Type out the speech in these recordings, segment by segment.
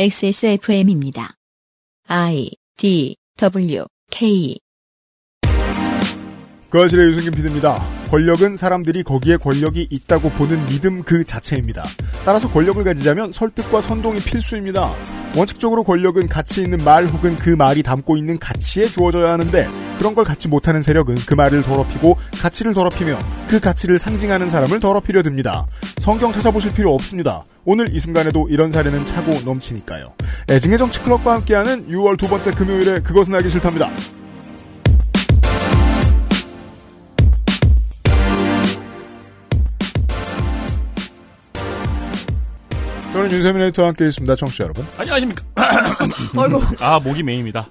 XSFM입니다. I D W K 그 아실의 유승균 PD입니다. 권력은 사람들이 거기에 권력이 있다고 보는 믿음 그 자체입니다. 따라서 권력을 가지자면 설득과 선동이 필수입니다. 원칙적으로 권력은 가치 있는 말 혹은 그 말이 담고 있는 가치에 주어져야 하는데 그런 걸 갖지 못하는 세력은 그 말을 더럽히고 가치를 더럽히며 그 가치를 상징하는 사람을 더럽히려 듭니다. 성경 찾아보실 필요 없습니다. 오늘 이 순간에도 이런 사례는 차고 넘치니까요. 애증의 정치 클럽과 함께하는 6월 두 번째 금요일에 그것은 알기 싫답니다. 저는 윤세민 에디터와 함께 있습니다. 청취자 여러분. 안녕하십니까. 아이고. 아, 목이 메입니다.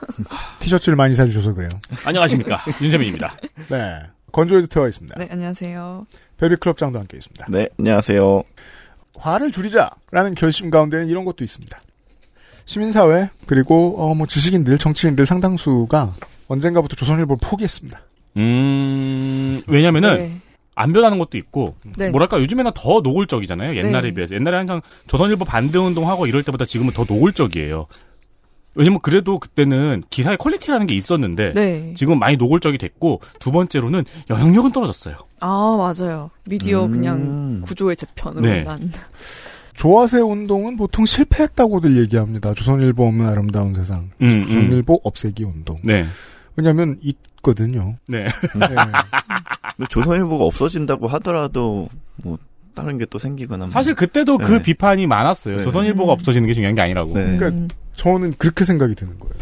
티셔츠를 많이 사주셔서 그래요. 안녕하십니까. 윤세민입니다. 네. 건조 에디터가 있습니다. 네, 안녕하세요. 베비클럽장도 함께 있습니다. 네, 안녕하세요. 화를 줄이자라는 결심 가운데는 이런 것도 있습니다. 시민사회 그리고 어, 뭐 지식인들 정치인들 상당수가 언젠가부터 조선일보를 포기했습니다. 음, 왜냐면은, 네. 안 변하는 것도 있고, 네. 뭐랄까, 요즘에는 더 노골적이잖아요. 옛날에 네. 비해서. 옛날에 항상 조선일보 반대 운동하고 이럴 때보다 지금은 더 노골적이에요. 왜냐면 그래도 그때는 기사의 quality라는 게 있었는데, 네. 지금 많이 노골적이 됐고, 두 번째로는 영향력은 떨어졌어요. 아, 맞아요. 미디어 음. 그냥 구조의 재편으로 네. 난. 조아세 운동은 보통 실패했다고들 얘기합니다. 조선일보 없는 아름다운 세상. 음, 음. 조선일보 없애기 운동. 네. 왜냐하면 있거든요. 네. 네. 조선일보가 없어진다고 하더라도 뭐 다른 게 또 생기거나 뭐. 사실 그때도 그 네. 비판이 많았어요. 네. 조선일보가 음. 없어지는 게 중요한 게 아니라고. 네. 그러니까 음. 저는 그렇게 생각이 드는 거예요.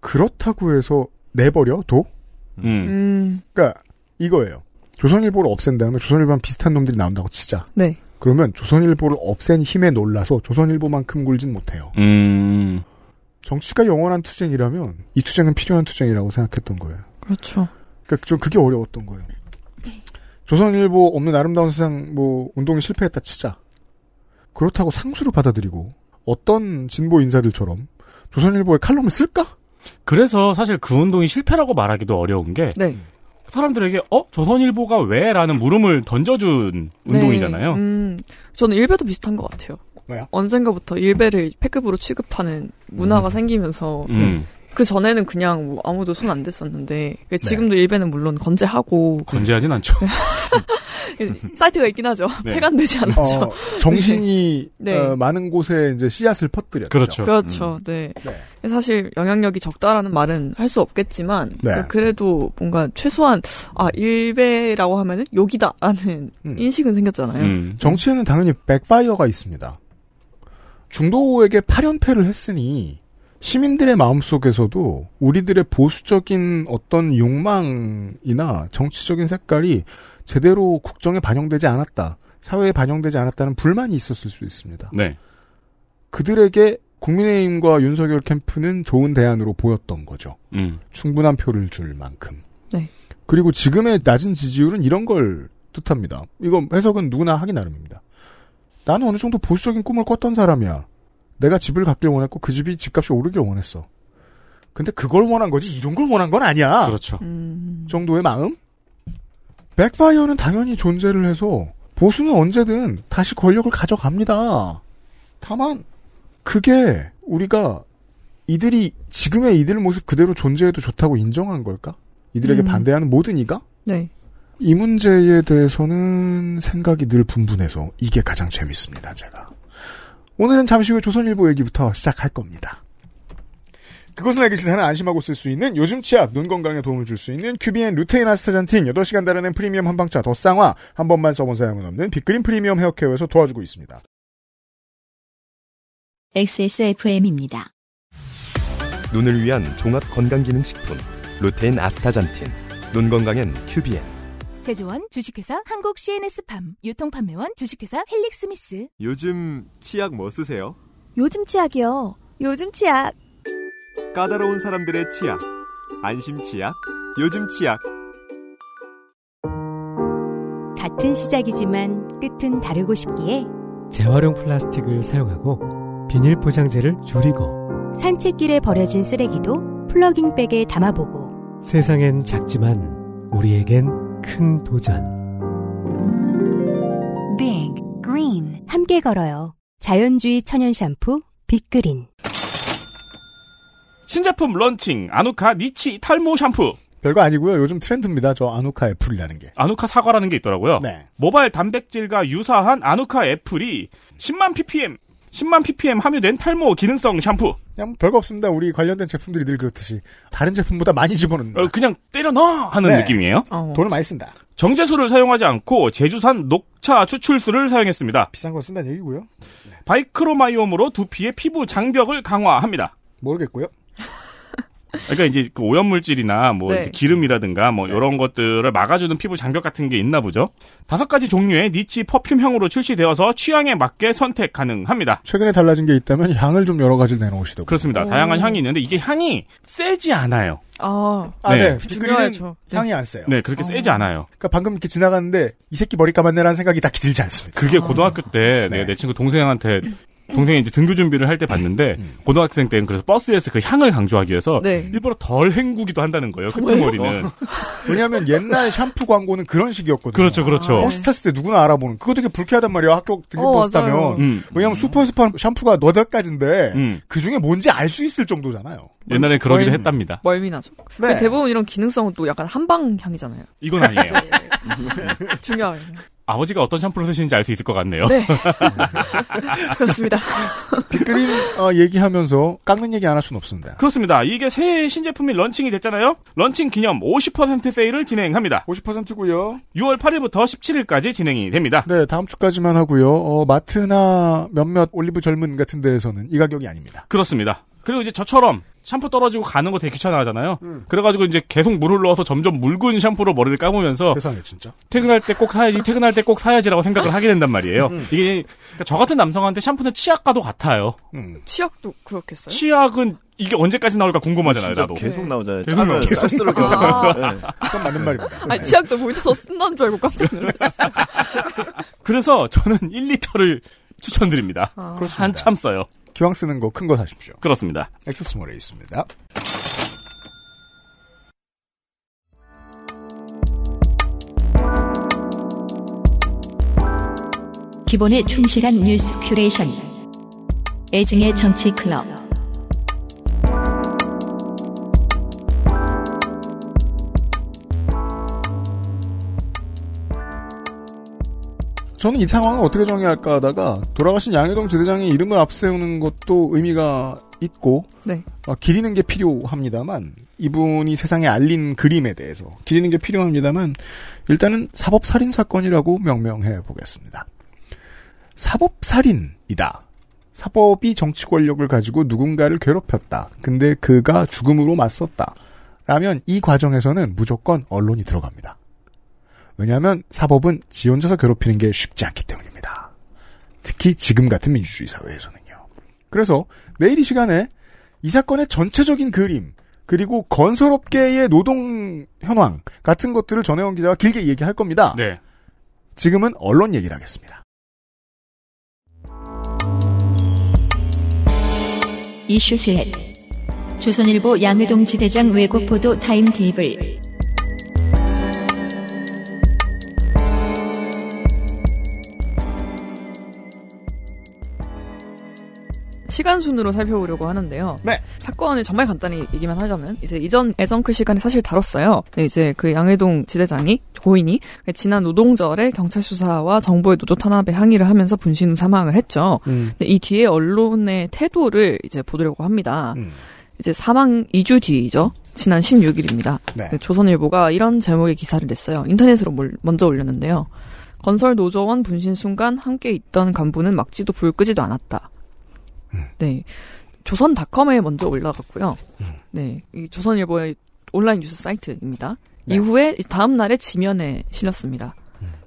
그렇다고 해서 내버려 도 음. 음. 그러니까 이거예요. 조선일보를 없앤 다음에 조선일보랑 비슷한 놈들이 나온다고 치자. 네. 그러면 조선일보를 없앤 힘에 놀라서 조선일보만큼 굴진 못해요. 음. 정치가 영원한 투쟁이라면 이 투쟁은 필요한 투쟁이라고 생각했던 거예요. 그렇죠. 그러니까 좀 그게 어려웠던 거예요. 조선일보 없는 아름다운 세상 뭐 운동이 실패했다 치자. 그렇다고 상수를 받아들이고 어떤 진보 인사들처럼 조선일보에 칼럼을 쓸까? 그래서 사실 그 운동이 실패라고 말하기도 어려운 게 네. 사람들에게 어 조선일보가 왜라는 물음을 던져준 운동이잖아요. 네. 음, 저는 일베도 비슷한 것 같아요. 뭐야? 언젠가부터 일베를 패급으로 취급하는 문화가 생기면서 음. 그 전에는 그냥 뭐 아무도 손 안 댔었는데 그 지금도 일베는 물론 건재하고 건재하진 않죠. 사이트가 있긴 하죠. 네. 폐간되지 않았죠. 어, 정신이 네. 어, 많은 곳에 이제 씨앗을 퍼뜨렸죠. 그렇죠. 그렇죠. 네. 네. 사실 영향력이 적다라는 말은 할 수 없겠지만 네. 그래도 뭔가 최소한 아 일베라고 하면은 욕이다라는 음. 인식은 생겼잖아요. 음. 정치에는 당연히 백파이어가 있습니다. 중도에게 8연패를 했으니 시민들의 마음속에서도 우리들의 보수적인 어떤 욕망이나 정치적인 색깔이 제대로 국정에 반영되지 않았다. 사회에 반영되지 않았다는 불만이 있었을 수 있습니다. 네. 그들에게 국민의힘과 윤석열 캠프는 좋은 대안으로 보였던 거죠. 음. 충분한 표를 줄 만큼. 네. 그리고 지금의 낮은 지지율은 이런 걸 뜻합니다. 이거 해석은 누구나 하기 나름입니다. 나는 어느 정도 보수적인 꿈을 꿨던 사람이야. 내가 집을 갖길 원했고 그 집이 집값이 오르길 원했어. 근데 그걸 원한 거지 이런 걸 원한 건 아니야. 그렇죠. 음, 정도의 마음? backfire는 당연히 존재를 해서 보수는 언제든 다시 권력을 가져갑니다. 다만 그게 우리가 이들이 지금의 이들 모습 그대로 존재해도 좋다고 인정한 걸까? 이들에게 음. 반대하는 모든 이가? 네. 이 문제에 대해서는 생각이 늘 분분해서 이게 가장 재밌습니다, 제가. 오늘은 잠시 후에 조선일보 얘기부터 시작할 겁니다. 그것은 알기 싫다는 안심하고 쓸 수 있는 요즘 치약, 눈 건강에 도움을 줄 수 있는 큐비엔 루테인 아스타잔틴 8시간 달여낸 프리미엄 한방차 더 쌍화, 한 번만 써본 사람은 없는 빅그린 프리미엄 헤어케어에서 도와주고 있습니다. XSFM입니다. 눈을 위한 종합 건강기능식품 루테인 아스타잔틴 눈 건강엔 큐비엔 제조원 주식회사 한국 CNS팜 유통판매원 주식회사 헬릭스미스 요즘 치약 뭐 쓰세요? 요즘 치약이요. 요즘 치약. 까다로운 사람들의 치약. 안심 치약. 요즘 치약. 같은 시작이지만 끝은 다르고 싶기에 재활용 플라스틱을 사용하고 비닐 포장재를 줄이고 산책길에 버려진 쓰레기도 plogging bag에 담아보고 세상엔 작지만 우리에겐 큰 도전 Big Green 함께 걸어요. 자연주의 천연 샴푸 빅그린 신제품 런칭 아누카 니치 탈모 샴푸. 별거 아니고요. 요즘 트렌드입니다. 저 아누카 apple이라는 게. 아누카 사과라는 게 있더라고요. 네. 모발 단백질과 유사한 아누카 apple이 10만 ppm, 10만 ppm 함유된 탈모 기능성 샴푸. 그냥 별거 없습니다. 우리 관련된 제품들이 늘 그렇듯이 다른 제품보다 많이 집어넣는 어, 그냥 때려 넣어 하는 네. 느낌이에요. 어. 돈을 많이 쓴다. 정제수를 사용하지 않고 제주산 녹차 추출수를 사용했습니다. 비싼 거 쓴다는 얘기고요. 바이크로마이옴으로 두피의 피부 장벽을 강화합니다. 모르겠고요. 그러니까 이제 그 오염물질이나 뭐 네. 이제 기름이라든가 뭐 이런 것들을 막아주는 피부 장벽 같은 게 있나 보죠. 다섯 가지 종류의 니치 퍼퓸 향으로 출시되어서 취향에 맞게 선택 가능합니다. 최근에 달라진 게 있다면 향을 좀 여러 가지 내놓으시더군요. 그렇습니다. 오. 다양한 향이 있는데 이게 향이 세지 않아요. 아, 아, 네. 네. 네. 향이 안 세요. 네, 그렇게 세지 않아요. 그러니까 방금 이렇게 지나갔는데 이 새끼 머리 감았네라는 생각이 딱히 들지 않습니다. 그게 고등학교 때 네. 내가 내 친구 동생한테 동생이 이제 등교 준비를 할 때 봤는데 고등학생 때는 그래서 버스에서 그 향을 강조하기 위해서 네. 일부러 덜 헹구기도 한다는 거예요. 정말요? 끄트머리는. 왜냐하면 옛날 샴푸 광고는 그런 식이었거든요. 그렇죠, 그렇죠. 버스 탔을 때 누구나 알아보는. 그거 되게 불쾌하단 말이야. 학교 등교버스 어, 맞아요. 타면. 음. 왜냐하면 슈퍼에서 파는 샴푸가 너댓 가지인데 음. 그 중에 뭔지 알 수 있을 정도잖아요. 옛날에 그러기도 멀- 했답니다. 멀미나죠. 네. 대부분 이런 기능성은 또 약간 한방 향이잖아요. 이건 아니에요. 중요해요. 아버지가 어떤 샴푸를 쓰시는지 알 수 있을 것 같네요. 네. 그렇습니다. 빅그린 어, 얘기하면서 깎는 얘기 안 할 수는 없습니다. 그렇습니다. 이게 새 신제품이 launching이 됐잖아요. 런칭 기념 50% 세일을 진행합니다. 50%고요. 6월 8일부터 17일까지 진행이 됩니다. 네, 다음 주까지만 하고요. 어, 마트나 몇몇 올리브 젊은 같은 데에서는 이 가격이 아닙니다. 그렇습니다. 그리고 이제 저처럼 샴푸 떨어지고 가는 거 되게 귀찮아하잖아요. 그래가지고 이제 계속 물을 넣어서 점점 묽은 샴푸로 머리를 감으면서 세상에 진짜. 퇴근할 때 꼭 사야지, 퇴근할 때 꼭 사야지라고 생각을 하게 된단 말이에요. 이게 그러니까 저 같은 남성한테 샴푸는 치약과도 같아요. 음. 치약도 그렇겠어요? 치약은 이게 언제까지 나올까 궁금하잖아요, 진짜 나도. 계속 나오잖아요. 계속. 짤수록 계속 아. 나와요. 네. 그건 맞는 말입니다. 아니, 치약도 거기다 더 쓴다는 줄 알고 깜짝 놀랐어요. 그래서 저는 1리터를 추천드립니다. 아. 한참 써요. 기왕 쓰는 거 큰 거 사십시오. 그렇습니다. 엑소스몰에 있습니다. 기본에 충실한 뉴스 큐레이션. 애증의 정치 클럽. 저는 이 상황을 어떻게 정의할까 하다가 돌아가신 양해동 지대장의 이름을 앞세우는 것도 의미가 있고 네. 어, 기리는 게 필요합니다만 이분이 세상에 알린 그림에 대해서 기리는 게 필요합니다만 일단은 사법살인 사건이라고 명명해 보겠습니다. 사법살인이다. 사법이 정치 권력을 가지고 누군가를 괴롭혔다. 근데 그가 죽음으로 맞섰다. 라면 이 과정에서는 무조건 언론이 들어갑니다. 왜냐하면 사법은 지 혼자서 괴롭히는 게 쉽지 않기 때문입니다. 특히 지금 같은 민주주의 사회에서는요. 그래서 내일 이 시간에 이 사건의 전체적인 그림 그리고 건설업계의 노동 현황 같은 것들을 전혜원 기자와 길게 얘기할 겁니다. 네. 지금은 언론 얘기를 하겠습니다. 이슈 셋. 조선일보 양회동 지대장 왜곡 보도 timetable. 시간 순으로 살펴보려고 하는데요. 네. 사건을 정말 간단히 얘기만 하자면 이제 이전 애정크 시간에 사실 다뤘어요. 네, 이제 그 양해동 지대장이 고인이 지난 노동절에 경찰 수사와 정부의 노조 탄압에 항의를 하면서 분신 후 사망을 했죠. 음. 이 뒤에 언론의 태도를 이제 보려고 합니다. 음. 이제 사망 2주 뒤이죠. 지난 16일입니다. 네. 조선일보가 이런 제목의 기사를 냈어요. 인터넷으로 몰- 먼저 올렸는데요. 건설 노조원 분신 순간 함께 있던 간부는 막지도 불 끄지도 않았다. 네. 조선닷컴에 먼저 올라갔고요. 네. 이 조선일보의 온라인 뉴스 사이트입니다. 이후에 다음 날에 지면에 실렸습니다.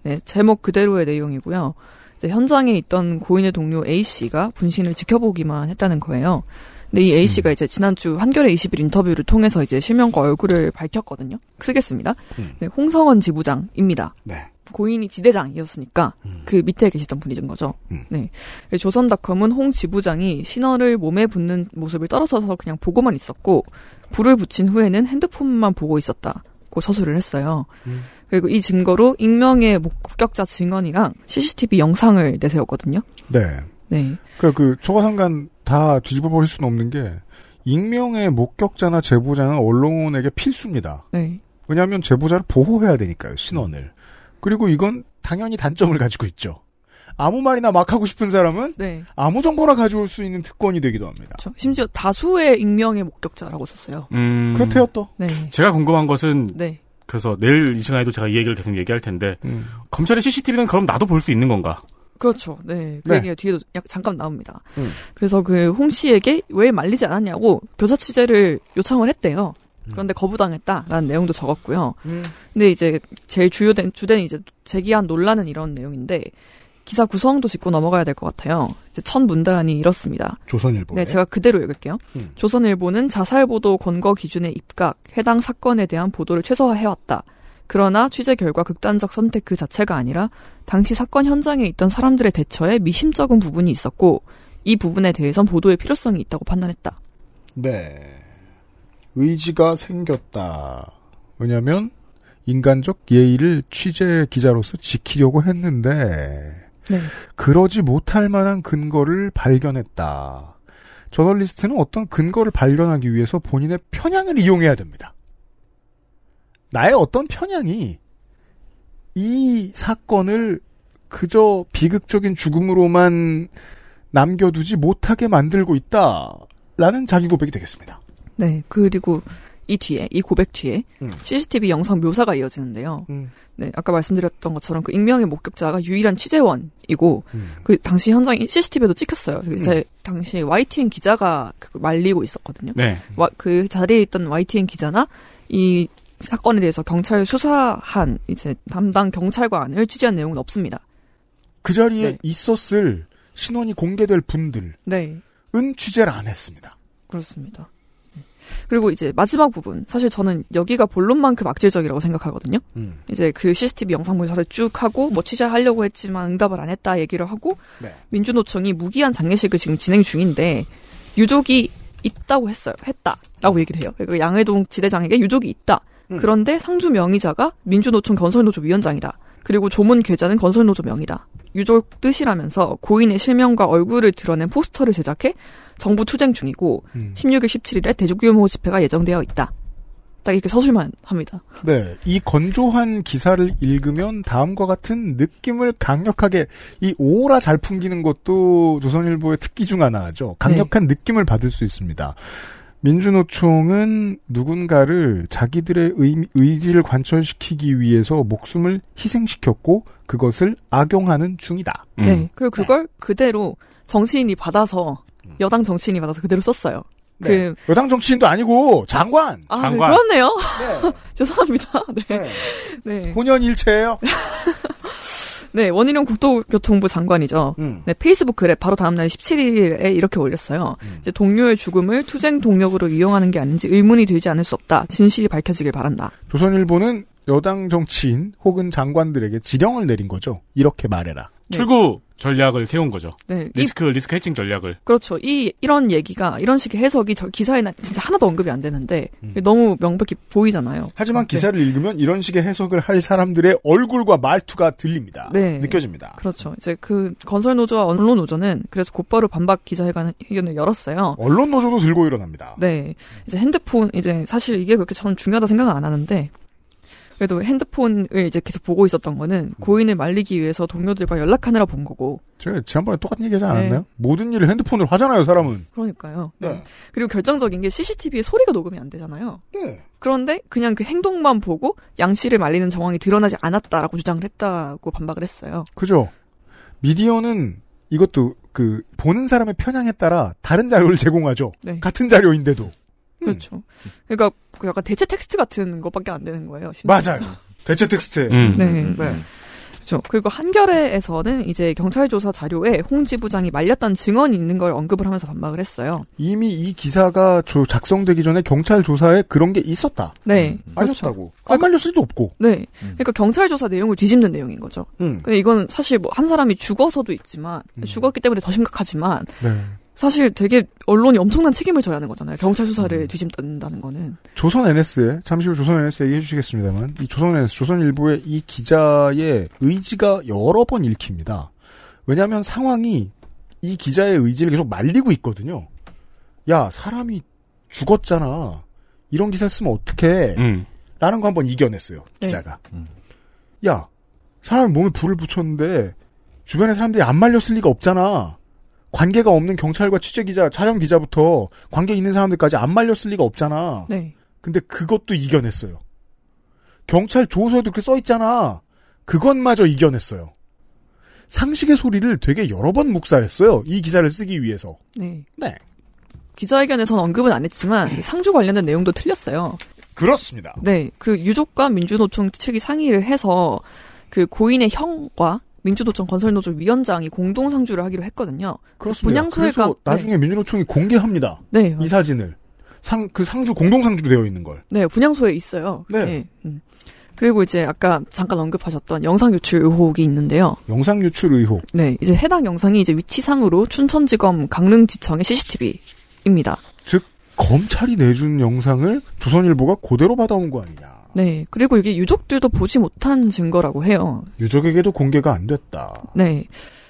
네. 제목 그대로의 내용이고요. 이제 현장에 있던 고인의 동료 A씨가 분신을 지켜보기만 했다는 거예요. 근데 이 A씨가 이제 지난주 한겨레 20일 인터뷰를 통해서 이제 실명과 얼굴을 밝혔거든요. 쓰겠습니다. 네, 홍성원 지부장입니다. 네. 고인이 지대장이었으니까 그 밑에 계시던 분이던 거죠. 네. 조선닷컴은 홍 지부장이 신호를 몸에 붙는 모습을 떨어져서 그냥 보고만 있었고 불을 붙인 후에는 핸드폰만 보고 있었다고 서술을 했어요. 그리고 이 증거로 익명의 목격자 증언이랑 CCTV 영상을 내세웠거든요. 네. 네. 그러니까 그 초과상관 다 뒤집어 버릴 수는 없는 게 익명의 목격자나 제보자는 언론에게 필수입니다. 네. 왜냐하면 제보자를 보호해야 되니까요 신원을. 그리고 이건 당연히 단점을 가지고 있죠. 아무 말이나 막 하고 싶은 사람은 네. 아무 정보나 가져올 수 있는 특권이 되기도 합니다. 저 심지어 다수의 익명의 목격자라고 썼어요. 음, 그렇대요 또. 네. 제가 궁금한 것은 네. 그래서 내일 이 시간에도 제가 이 얘기를 계속 얘기할 텐데 검찰의 CCTV는 그럼 나도 볼 수 있는 건가? 그렇죠. 네. 그 네. 얘기가 뒤에도 약 잠깐 나옵니다. 음. 그래서 그 홍 씨에게 왜 말리지 않았냐고 교사 취재를 요청을 했대요. 그런데 거부당했다라는 내용도 적었고요. 음. 근데 이제 제일 주요된 주된 이제 제기한 논란은 이런 내용인데 기사 구성도 짚고 넘어가야 될 것 같아요. 이제 첫 문단이 이렇습니다. 조선일보. 네, 제가 그대로 읽을게요. 음. 조선일보는 자살 보도 권거 기준에 입각, 해당 사건에 대한 보도를 최소화해왔다. 그러나 취재 결과 극단적 선택 그 자체가 아니라 당시 사건 현장에 있던 사람들의 대처에 미심쩍은 부분이 있었고 이 부분에 대해선 보도의 필요성이 있다고 판단했다. 네. 의지가 생겼다. 왜냐하면 인간적 예의를 취재 기자로서 지키려고 했는데 네. 그러지 못할 만한 근거를 발견했다. 저널리스트는 어떤 근거를 발견하기 위해서 본인의 편향을 이용해야 됩니다. 나의 어떤 편향이 이 사건을 그저 비극적인 죽음으로만 남겨두지 못하게 만들고 있다 라는 자기 고백이 되겠습니다. 네, 그리고 이 뒤에, 이 고백 뒤에 음. CCTV 영상 묘사가 이어지는데요. 음. 네, 아까 말씀드렸던 것처럼 그 익명의 목격자가 유일한 취재원이고 그 당시 현장에 CCTV에도 찍혔어요. 그제 당시 YTN 기자가 그 말리고 있었거든요. 네. 와- 그 자리에 있던 YTN 기자나 이 사건에 대해서 경찰 수사한 이제 담당 경찰관을 취재한 내용은 없습니다. 그 자리에 있었을 신원이 공개될 분들은 네, 취재를 안 했습니다. 그렇습니다. 네. 그리고 이제 마지막 부분 사실 저는 여기가 본론만큼 악질적이라고 생각하거든요. 음. 이제 그 CCTV 영상 묘사를 쭉 하고 뭐 취재하려고 했지만 응답을 안 했다 얘기를 하고 네. 민주노총이 무기한 장례식을 지금 진행 중인데 유족이 있다고 했어요. 했다라고 얘기를 해요. 그러니까 양해동 지대장에게 유족이 있다. 그런데 상주 명의자가 민주노총 건설노조 위원장이다. 그리고 조문 계좌는 건설노조 명이다. 유족 뜻이라면서 고인의 실명과 얼굴을 드러낸 포스터를 제작해 정부 투쟁 중이고 16일 17일에 대규모 집회가 예정되어 있다. 딱 이렇게 서술만 합니다. 네, 이 건조한 기사를 읽으면 다음과 같은 느낌을 강력하게 이 오라 잘 풍기는 것도 조선일보의 특기 중 하나죠. 강력한 느낌을 받을 수 있습니다. 민주노총은 누군가를 자기들의 의, 의지를 관철시키기 위해서 목숨을 희생시켰고 그것을 악용하는 중이다. 네. 그리고 그걸 그대로 정치인이 받아서 여당 정치인이 받아서 그대로 썼어요. 네. 그 여당 정치인도 아니고 장관. 아, 장관. 그렇네요. 죄송합니다. 네. 네. 혼연일체예요. 네, 원희룡 국토교통부 장관이죠. 음. 네, 페이스북 글에 바로 다음날 17일에 이렇게 올렸어요. 음. 이제 동료의 죽음을 투쟁 동력으로 이용하는 게 아닌지 의문이 들지 않을 수 없다. 진실이 밝혀지길 바란다. 조선일보는 여당 정치인 혹은 장관들에게 지령을 내린 거죠. 이렇게 말해라. 출구 전략을 세운 거죠. 네, 이- 리스크 리스크 해칭 전략을. 그렇죠. 이 이런 얘기가 이런 식의 해석이 저 기사에는 진짜 하나도 언급이 안 되는데 너무 명백히 보이잖아요. 음. 하지만 기사를 읽으면 이런 식의 해석을 할 사람들의 얼굴과 말투가 들립니다. 네. 느껴집니다. 그렇죠. 이제 그 건설 노조와 언론 노조는 그래서 곧바로 반박 기자회견을 열었어요. 언론 노조도 들고 일어납니다. 네. 이제 핸드폰, 이제 사실 이게 그렇게 저는 중요하다 생각은 안 하는데, 그래도 핸드폰을 이제 계속 보고 있었던 거는 고인을 말리기 위해서 동료들과 연락하느라 본 거고. 제가 지난번에 똑같은 얘기 하지 않았나요? 네. 모든 일을 핸드폰으로 하잖아요, 사람은. 그러니까요. 네. 그리고 결정적인 게 CCTV에 소리가 녹음이 안 되잖아요. 네. 그런데 그냥 그 행동만 보고 양 씨를 말리는 정황이 드러나지 않았다라고 주장을 했다고 반박을 했어요. 그죠? 미디어는 이것도 그 보는 사람의 편향에 따라 다른 자료를 제공하죠. 네. 같은 자료인데도. 그렇죠. 그러니까 그 약간 대체 텍스트 같은 것밖에 안 되는 거예요. 심지어. 맞아요. 대체 텍스트. 음. 네. 그렇죠. 그리고 한겨레에서는 이제 경찰 조사 자료에 홍 지 부장이 말렸다는 증언이 있는 걸 언급을 하면서 반박을 했어요. 이미 이 기사가 조- 작성되기 전에 경찰 조사에 그런 게 있었다. 네. 말렸다고. 안 말렸을 수도 없고. 네. 그러니까 경찰 조사 내용을 뒤집는 내용인 거죠. 음. 근데 이건 사실 뭐 한 사람이 죽어서도 있지만 죽었기 때문에 더 심각하지만 네. 사실 되게 언론이 엄청난 책임을 져야 하는 거잖아요. 경찰 수사를 뒤집는다는 거는. 조선 NS에 잠시 후 조선 NS 얘기해 주시겠습니다만 이 조선 NS 조선일보의 이 기자의 의지가 여러 번 읽힙니다. 왜냐하면 상황이 이 기자의 의지를 계속 말리고 있거든요. 야, 사람이 죽었잖아. 이런 기사 쓰면 어떡해. 음. 라는 거 한번 이겨냈어요. 네. 기자가. 야, 사람이 몸에 불을 붙였는데 주변에 사람들이 안 말렸을 리가 없잖아. 관계가 없는 경찰과 취재기자, 촬영 기자부터 관계 있는 사람들까지 안 말렸을 리가 없잖아. 네. 근데 그것도 이겨냈어요. 경찰 조서에도 그렇게 써 있잖아. 그것마저 이겨냈어요. 상식의 소리를 되게 여러 번 묵살했어요. 이 기사를 쓰기 위해서. 네. 네. 기자회견에서는 언급은 안 했지만 상주 관련된 내용도 틀렸어요. 그렇습니다. 네, 그 유족과 민주노총 측이 상의를 해서 그 고인의 형과 민주노총 건설노조 위원장이 공동 상주를 하기로 했거든요. 그렇습니다. 그래서 나중에 민주노총이 공개합니다. 네, 이 사진을. 상, 그 상주, 공동 상주로 되어 있는 걸. 네, 분양소에 있어요. 네. 음. 그리고 이제 아까 잠깐 언급하셨던 영상 유출 의혹이 있는데요. 영상 유출 의혹. 네, 이제 해당 영상이 이제 위치상으로 춘천지검 강릉지청의 CCTV입니다. 즉, 검찰이 내준 영상을 조선일보가 그대로 받아온 거 아니냐. 네, 그리고 이게 유족들도 보지 못한 증거라고 해요. 유족에게도 공개가 안 됐다. 네.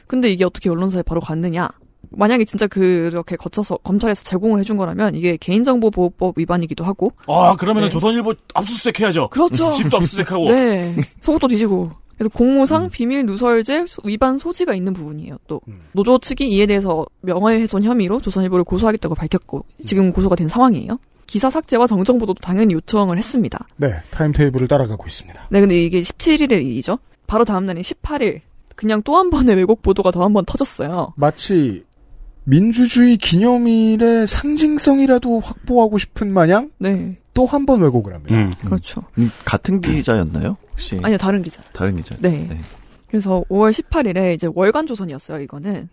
근데 이게 어떻게 언론사에 바로 갔느냐? 만약에 진짜 그렇게 거쳐서 검찰에서 제공을 해준 거라면 이게 개인정보보호법 위반이기도 하고. 아, 그러면은 네. 조선일보 압수수색 해야죠. 그렇죠. 집도 압수수색하고. 네. 속도 뒤지고. 그래서 공무상 비밀 누설죄 소- 위반 소지가 있는 부분이에요. 또 노조 측이 이에 대해서 명예훼손 혐의로 조선일보를 고소하겠다고 밝혔고 지금 고소가 된 상황이에요. 기사 삭제와 정정 보도도 당연히 요청을 했습니다. 네, 타임테이블을 따라가고 있습니다. 네, 근데 이게 17일의 일이죠. 바로 다음 날인 18일 그냥 또 한 번의 왜곡 보도가 더 한 번 터졌어요. 마치 민주주의 기념일의 상징성이라도 확보하고 싶은 마냥 네. 또 한 번 왜곡을 합니다. 그렇죠. 음, 같은 기자였나요? 혹시? 아니요, 다른 기자. 다른 기자. 네. 그래서 5월 18일에 이제 월간 조선이었어요, 이거는.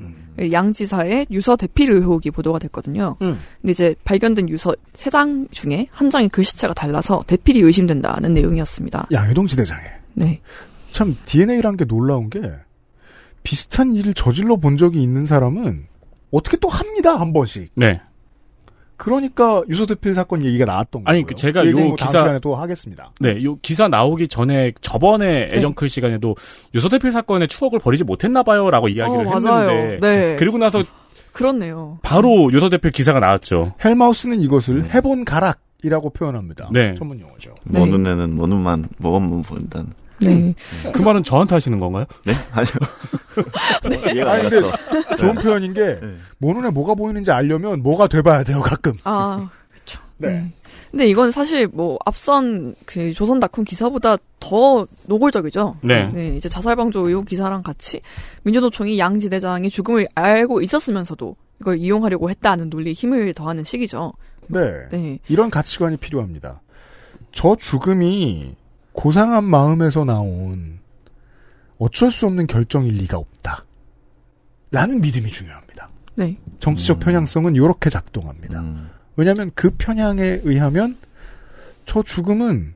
양 지사의 유서 대필 의혹이 보도가 됐거든요. 음. 근데 이제 발견된 유서 세장 중에 한 장의 글씨체가 달라서 대필이 의심된다는 내용이었습니다. 양해동 지대장에. 네. 참 DNA란 게 놀라운 게 비슷한 일을 저질러 본 적이 있는 사람은 어떻게 또 합니다 한 번씩. 네. 그러니까 유서대필 사건 얘기가 나왔던 거예요. 아니, 그 제가 요 뭐 기사- 시간에 또 하겠습니다. 네, 요 기사 나오기 전에 저번에 네. 애정클 시간에도 유서대필 사건의 추억을 버리지 못했나 봐요라고 이야기를 어, 맞아요. 했는데 네. 그리고 나서 그렇네요. 바로 유서대필 기사가 나왔죠. 헬마우스는 이것을 해본 가락이라고 표현합니다. 네. 전문 용어죠. 네. 뭐 눈에는 뭐 눈만 뭐만 본다는. 네. 그 말은 저한테 하시는 건가요? 네? 아니요. 이해가 안 갔어. 좋은 표현인 게, 뭐 눈에 뭐가 보이는지 알려면 뭐가 돼봐야 돼요, 가끔. 아, 그렇죠. 네. 근데 이건 사실 뭐 앞선 그 조선닷컴 기사보다 더 노골적이죠. 네. 이제 자살방조 의혹 기사랑 같이 민주노총이 양 지대장이 죽음을 알고 있었으면서도 이걸 이용하려고 했다는 논리에 힘을 더하는 시기죠. 네. 네. 이런 가치관이 필요합니다. 저 죽음이 고상한 마음에서 나온 어쩔 수 없는 결정일 리가 없다. 라는 믿음이 중요합니다. 네. 정치적 편향성은 이렇게 작동합니다. 왜냐하면 그 편향에 의하면 저 죽음은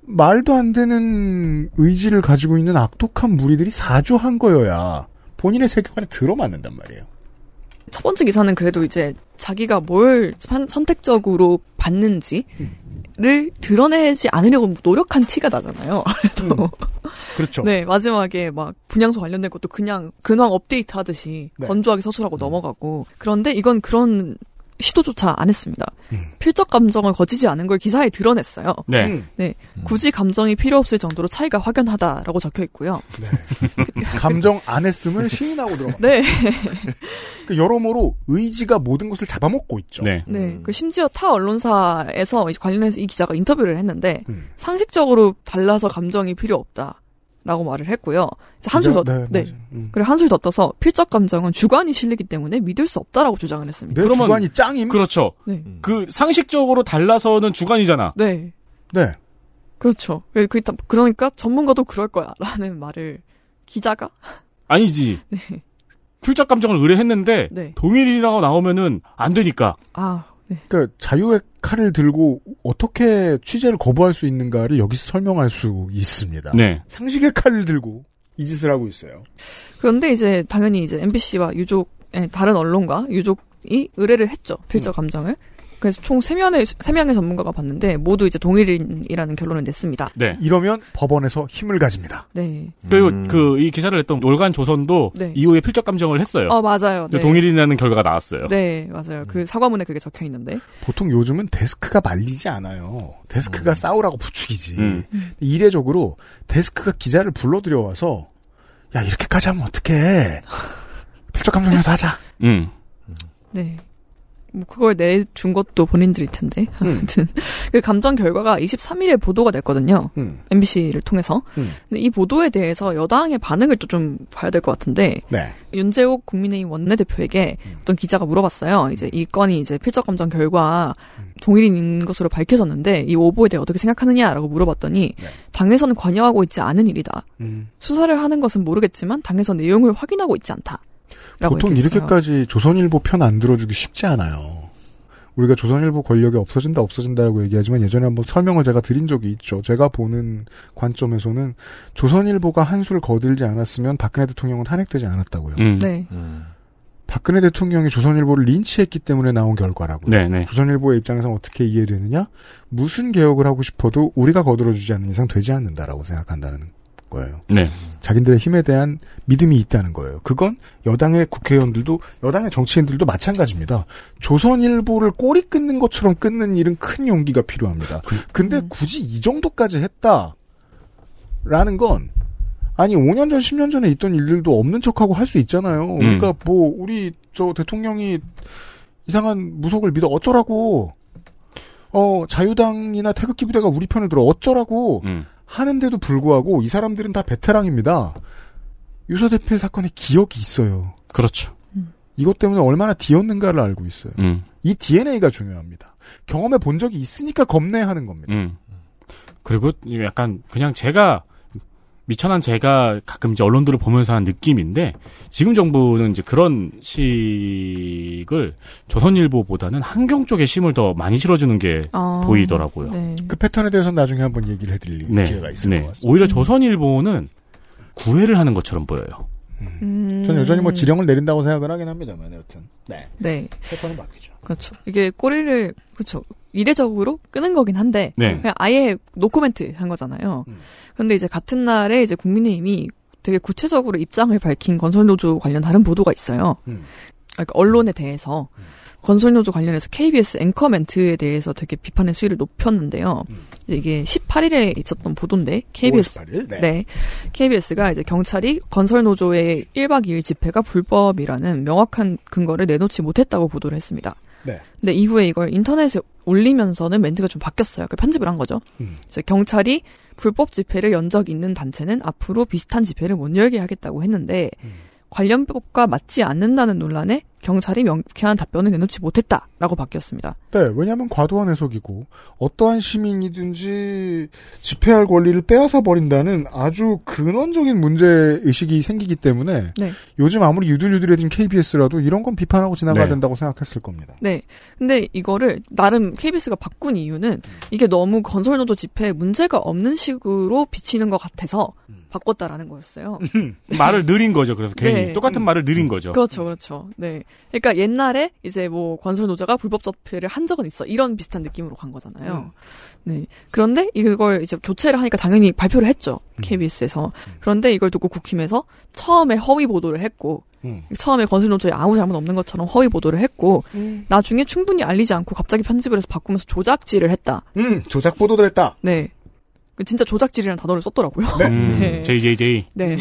말도 안 되는 의지를 가지고 있는 악독한 무리들이 사주한 거여야 본인의 세계관에 들어맞는단 말이에요. 첫 번째 기사는 그래도 이제 자기가 뭘 선- 선택적으로 받는지 를 드러내지 않으려고 노력한 티가 나잖아요. 그래도 그렇죠. 네, 마지막에 막 분양소 관련된 것도 그냥 근황 업데이트 하듯이 네. 건조하게 서술하고 넘어가고. 그런데 이건 그런 시도조차 안 했습니다. 음. 필적 감정을 거치지 않은 걸 기사에 드러냈어요. 네. 음. 네. 굳이 감정이 필요 없을 정도로 차이가 확연하다라고 적혀 있고요. 감정 안 했음을 시인하고 들어가. 네. 그 여러모로 의지가 모든 것을 잡아먹고 있죠. 네. 네. 그 심지어 타 언론사에서 관련해서 이 기자가 인터뷰를 했는데 음. 상식적으로 달라서 감정이 필요 없다. 라고 말을 했고요. 한술 더, 네, 네. 음. 그리고 한술 더 떠서 필적 감정은 주관이 실리기 때문에 믿을 수 없다라고 주장을 했습니다. 내 그러면- 주관이 짱임? 그렇죠. 네. 그 상식적으로 달라서는 주관이잖아. 네. 네. 그렇죠. 그, 그, 그러니까 전문가도 그럴 거야. 라는 말을 기자가? 아니지. 필적 감정을 의뢰했는데 네. 동일이라고 나오면은 안 되니까. 아, 네. 그러니까 자유의 칼을 들고 어떻게 취재를 거부할 수 있는가를 여기서 설명할 수 있습니다. 네. 상식의 칼을 들고 이 짓을 하고 있어요. 그런데 이제 당연히 이제 MBC와 유족, 예, 다른 언론과 유족이 의뢰를 했죠. 필적 감정을. 그래서 총 3명의, 3명의 전문가가 봤는데 모두 이제 동일인이라는 결론을 냈습니다. 네. 이러면 법원에서 힘을 가집니다. 네. 그리고 음. 그이 기사를 냈던 올간 조선도 네. 이후에 필적 감정을 했어요. 어, 맞아요. 네. 동일이라는 결과가 나왔어요. 네, 맞아요. 그 사과문에 그게 적혀 있는데. 보통 요즘은 데스크가 말리지 않아요. 데스크가 싸우라고 부추기지. 음. 이례적으로 데스크가 기자를 불러들여 와서 야 이렇게까지 하면 어떡해. 필적 감정이라도 하자. 음. 네. 뭐 그걸 내준 것도 본인들일 텐데. 아무튼 그 감정 결과가 23일에 보도가 됐거든요. 음. MBC를 통해서. 음. 근데 이 보도에 대해서 여당의 반응을 또 좀 봐야 될 것 같은데 네. 윤재욱 국민의힘 원내대표에게 어떤 기자가 물어봤어요. 이제 이 건이 이제 필적 감정 결과 동일인인 것으로 밝혀졌는데 이 오보에 대해 어떻게 생각하느냐라고 물어봤더니 당에서는 관여하고 있지 않은 일이다. 음. 수사를 하는 것은 모르겠지만 당에서 내용을 확인하고 있지 않다. 보통 얘기했어요. 이렇게까지 조선일보 편 안 들어주기 쉽지 않아요. 우리가 조선일보 권력이 없어진다 없어진다라고 얘기하지만 예전에 한번 설명을 제가 드린 적이 있죠. 제가 보는 관점에서는 조선일보가 한 수를 거들지 않았으면 박근혜 대통령은 탄핵되지 않았다고요. 음. 네. 박근혜 대통령이 조선일보를 린치했기 때문에 나온 결과라고요. 네, 네. 조선일보의 입장에서 어떻게 이해되느냐? 무슨 개혁을 하고 싶어도 우리가 거들어주지 않는 이상 되지 않는다라고 생각한다는 거예요. 네. 자기들의 힘에 대한 믿음이 있다는 거예요. 그건 여당의 국회의원들도 여당의 정치인들도 마찬가지입니다. 조선일보를 꼬리 끊는 것처럼 끊는 일은 큰 용기가 필요합니다. 근데 굳이 이 정도까지 했다라는 건 아니 5년 전 10년 전에 있던 일들도 없는 척하고 할 수 있잖아요. 우리가 뭐 우리 저 대통령이 이상한 무속을 믿어 어쩌라고 어 자유당이나 태극기 부대가 우리 편을 들어 어쩌라고 음. 하는데도 불구하고 이 사람들은 다 베테랑입니다. 유서 대필 사건의 기억이 있어요. 그렇죠. 이것 때문에 얼마나 뒤었는가를 알고 있어요. 음. 이 DNA가 중요합니다. 경험해 본 적이 있으니까 겁내하는 겁니다. 음. 그리고 약간 그냥 제가 미천한 제가 가끔 이제 언론들을 보면서 한 느낌인데 지금 정부는 이제 그런 식을 조선일보보다는 한경 쪽에 심을 더 많이 실어주는 게 아, 보이더라고요. 네. 그 패턴에 대해서는 나중에 한번 얘기를 해드릴 네. 기회가 있을 것 네. 같습니다. 오히려 조선일보는 구애를 하는 것처럼 보여요. 음. 저는 여전히 뭐 지령을 내린다고 생각을 하긴 합니다만 여튼 네 네. 패턴은 바뀌죠. 그렇죠. 이게 꼬리를 그렇죠. 이례적으로 끄는 거긴 한데 네. 그냥 아예 노코멘트 한 거잖아요. 음. 그런데 이제 같은 날에 이제 국민의힘이 되게 구체적으로 입장을 밝힌 건설노조 관련 다른 보도가 있어요. 음. 그러니까 언론에 대해서 건설노조 관련해서 KBS 앵커 멘트에 대해서 되게 비판의 수위를 높였는데요. 음. 이게 18일에 있었던 보도인데 KBS 5월 18일? 네. 네. KBS가 이제 경찰이 건설노조의 1박 2일 집회가 불법이라는 명확한 근거를 내놓지 못했다고 보도를 했습니다. 네. 근데 이후에 이걸 인터넷에 올리면서는 멘트가 좀 바뀌었어요. 그 편집을 한 거죠. 음. 이제 경찰이 불법 집회를 연 적이 있는 단체는 앞으로 비슷한 집회를 못 열게 하겠다고 했는데 음. 관련법과 맞지 않는다는 논란에 경찰이 명쾌한 답변을 내놓지 못했다라고 바뀌었습니다. 네, 왜냐하면 과도한 해석이고 어떠한 시민이든지 집회할 권리를 빼앗아 버린다는 아주 근원적인 문제 의식이 생기기 때문에 네. 요즘 아무리 유들유들해진 KBS라도 이런 건 비판하고 지나가야 네. 된다고 생각했을 겁니다. 네. 근데 이거를 나름 KBS가 바꾼 이유는 이게 너무 건설노조 집회에 문제가 없는 식으로 비치는 것 같아서 바꿨다라는 거였어요. 말을 느린 거죠. 그래서 괜히 네. 똑같은 말을 느린 거죠. 그렇죠, 그렇죠. 네. 그러니까 옛날에 이제 뭐 건설 노조가 불법 집회를 한 적은 있어. 이런 비슷한 느낌으로 간 거잖아요. 네. 그런데 이걸 이제 교체를 하니까 당연히 발표를 했죠. KBS에서. 그런데 이걸 두고 국힘에서 처음에 허위 보도를 했고, 음. 처음에 건설노조에 아무 잘못 없는 것처럼 허위 보도를 했고, 나중에 충분히 알리지 않고 갑자기 편집을 해서 바꾸면서 조작질을 했다. 음, 조작 보도도 했다. 네. 그 진짜 조작질이라는 단어를 썼더라고요. 음, 네. JJJ. 네.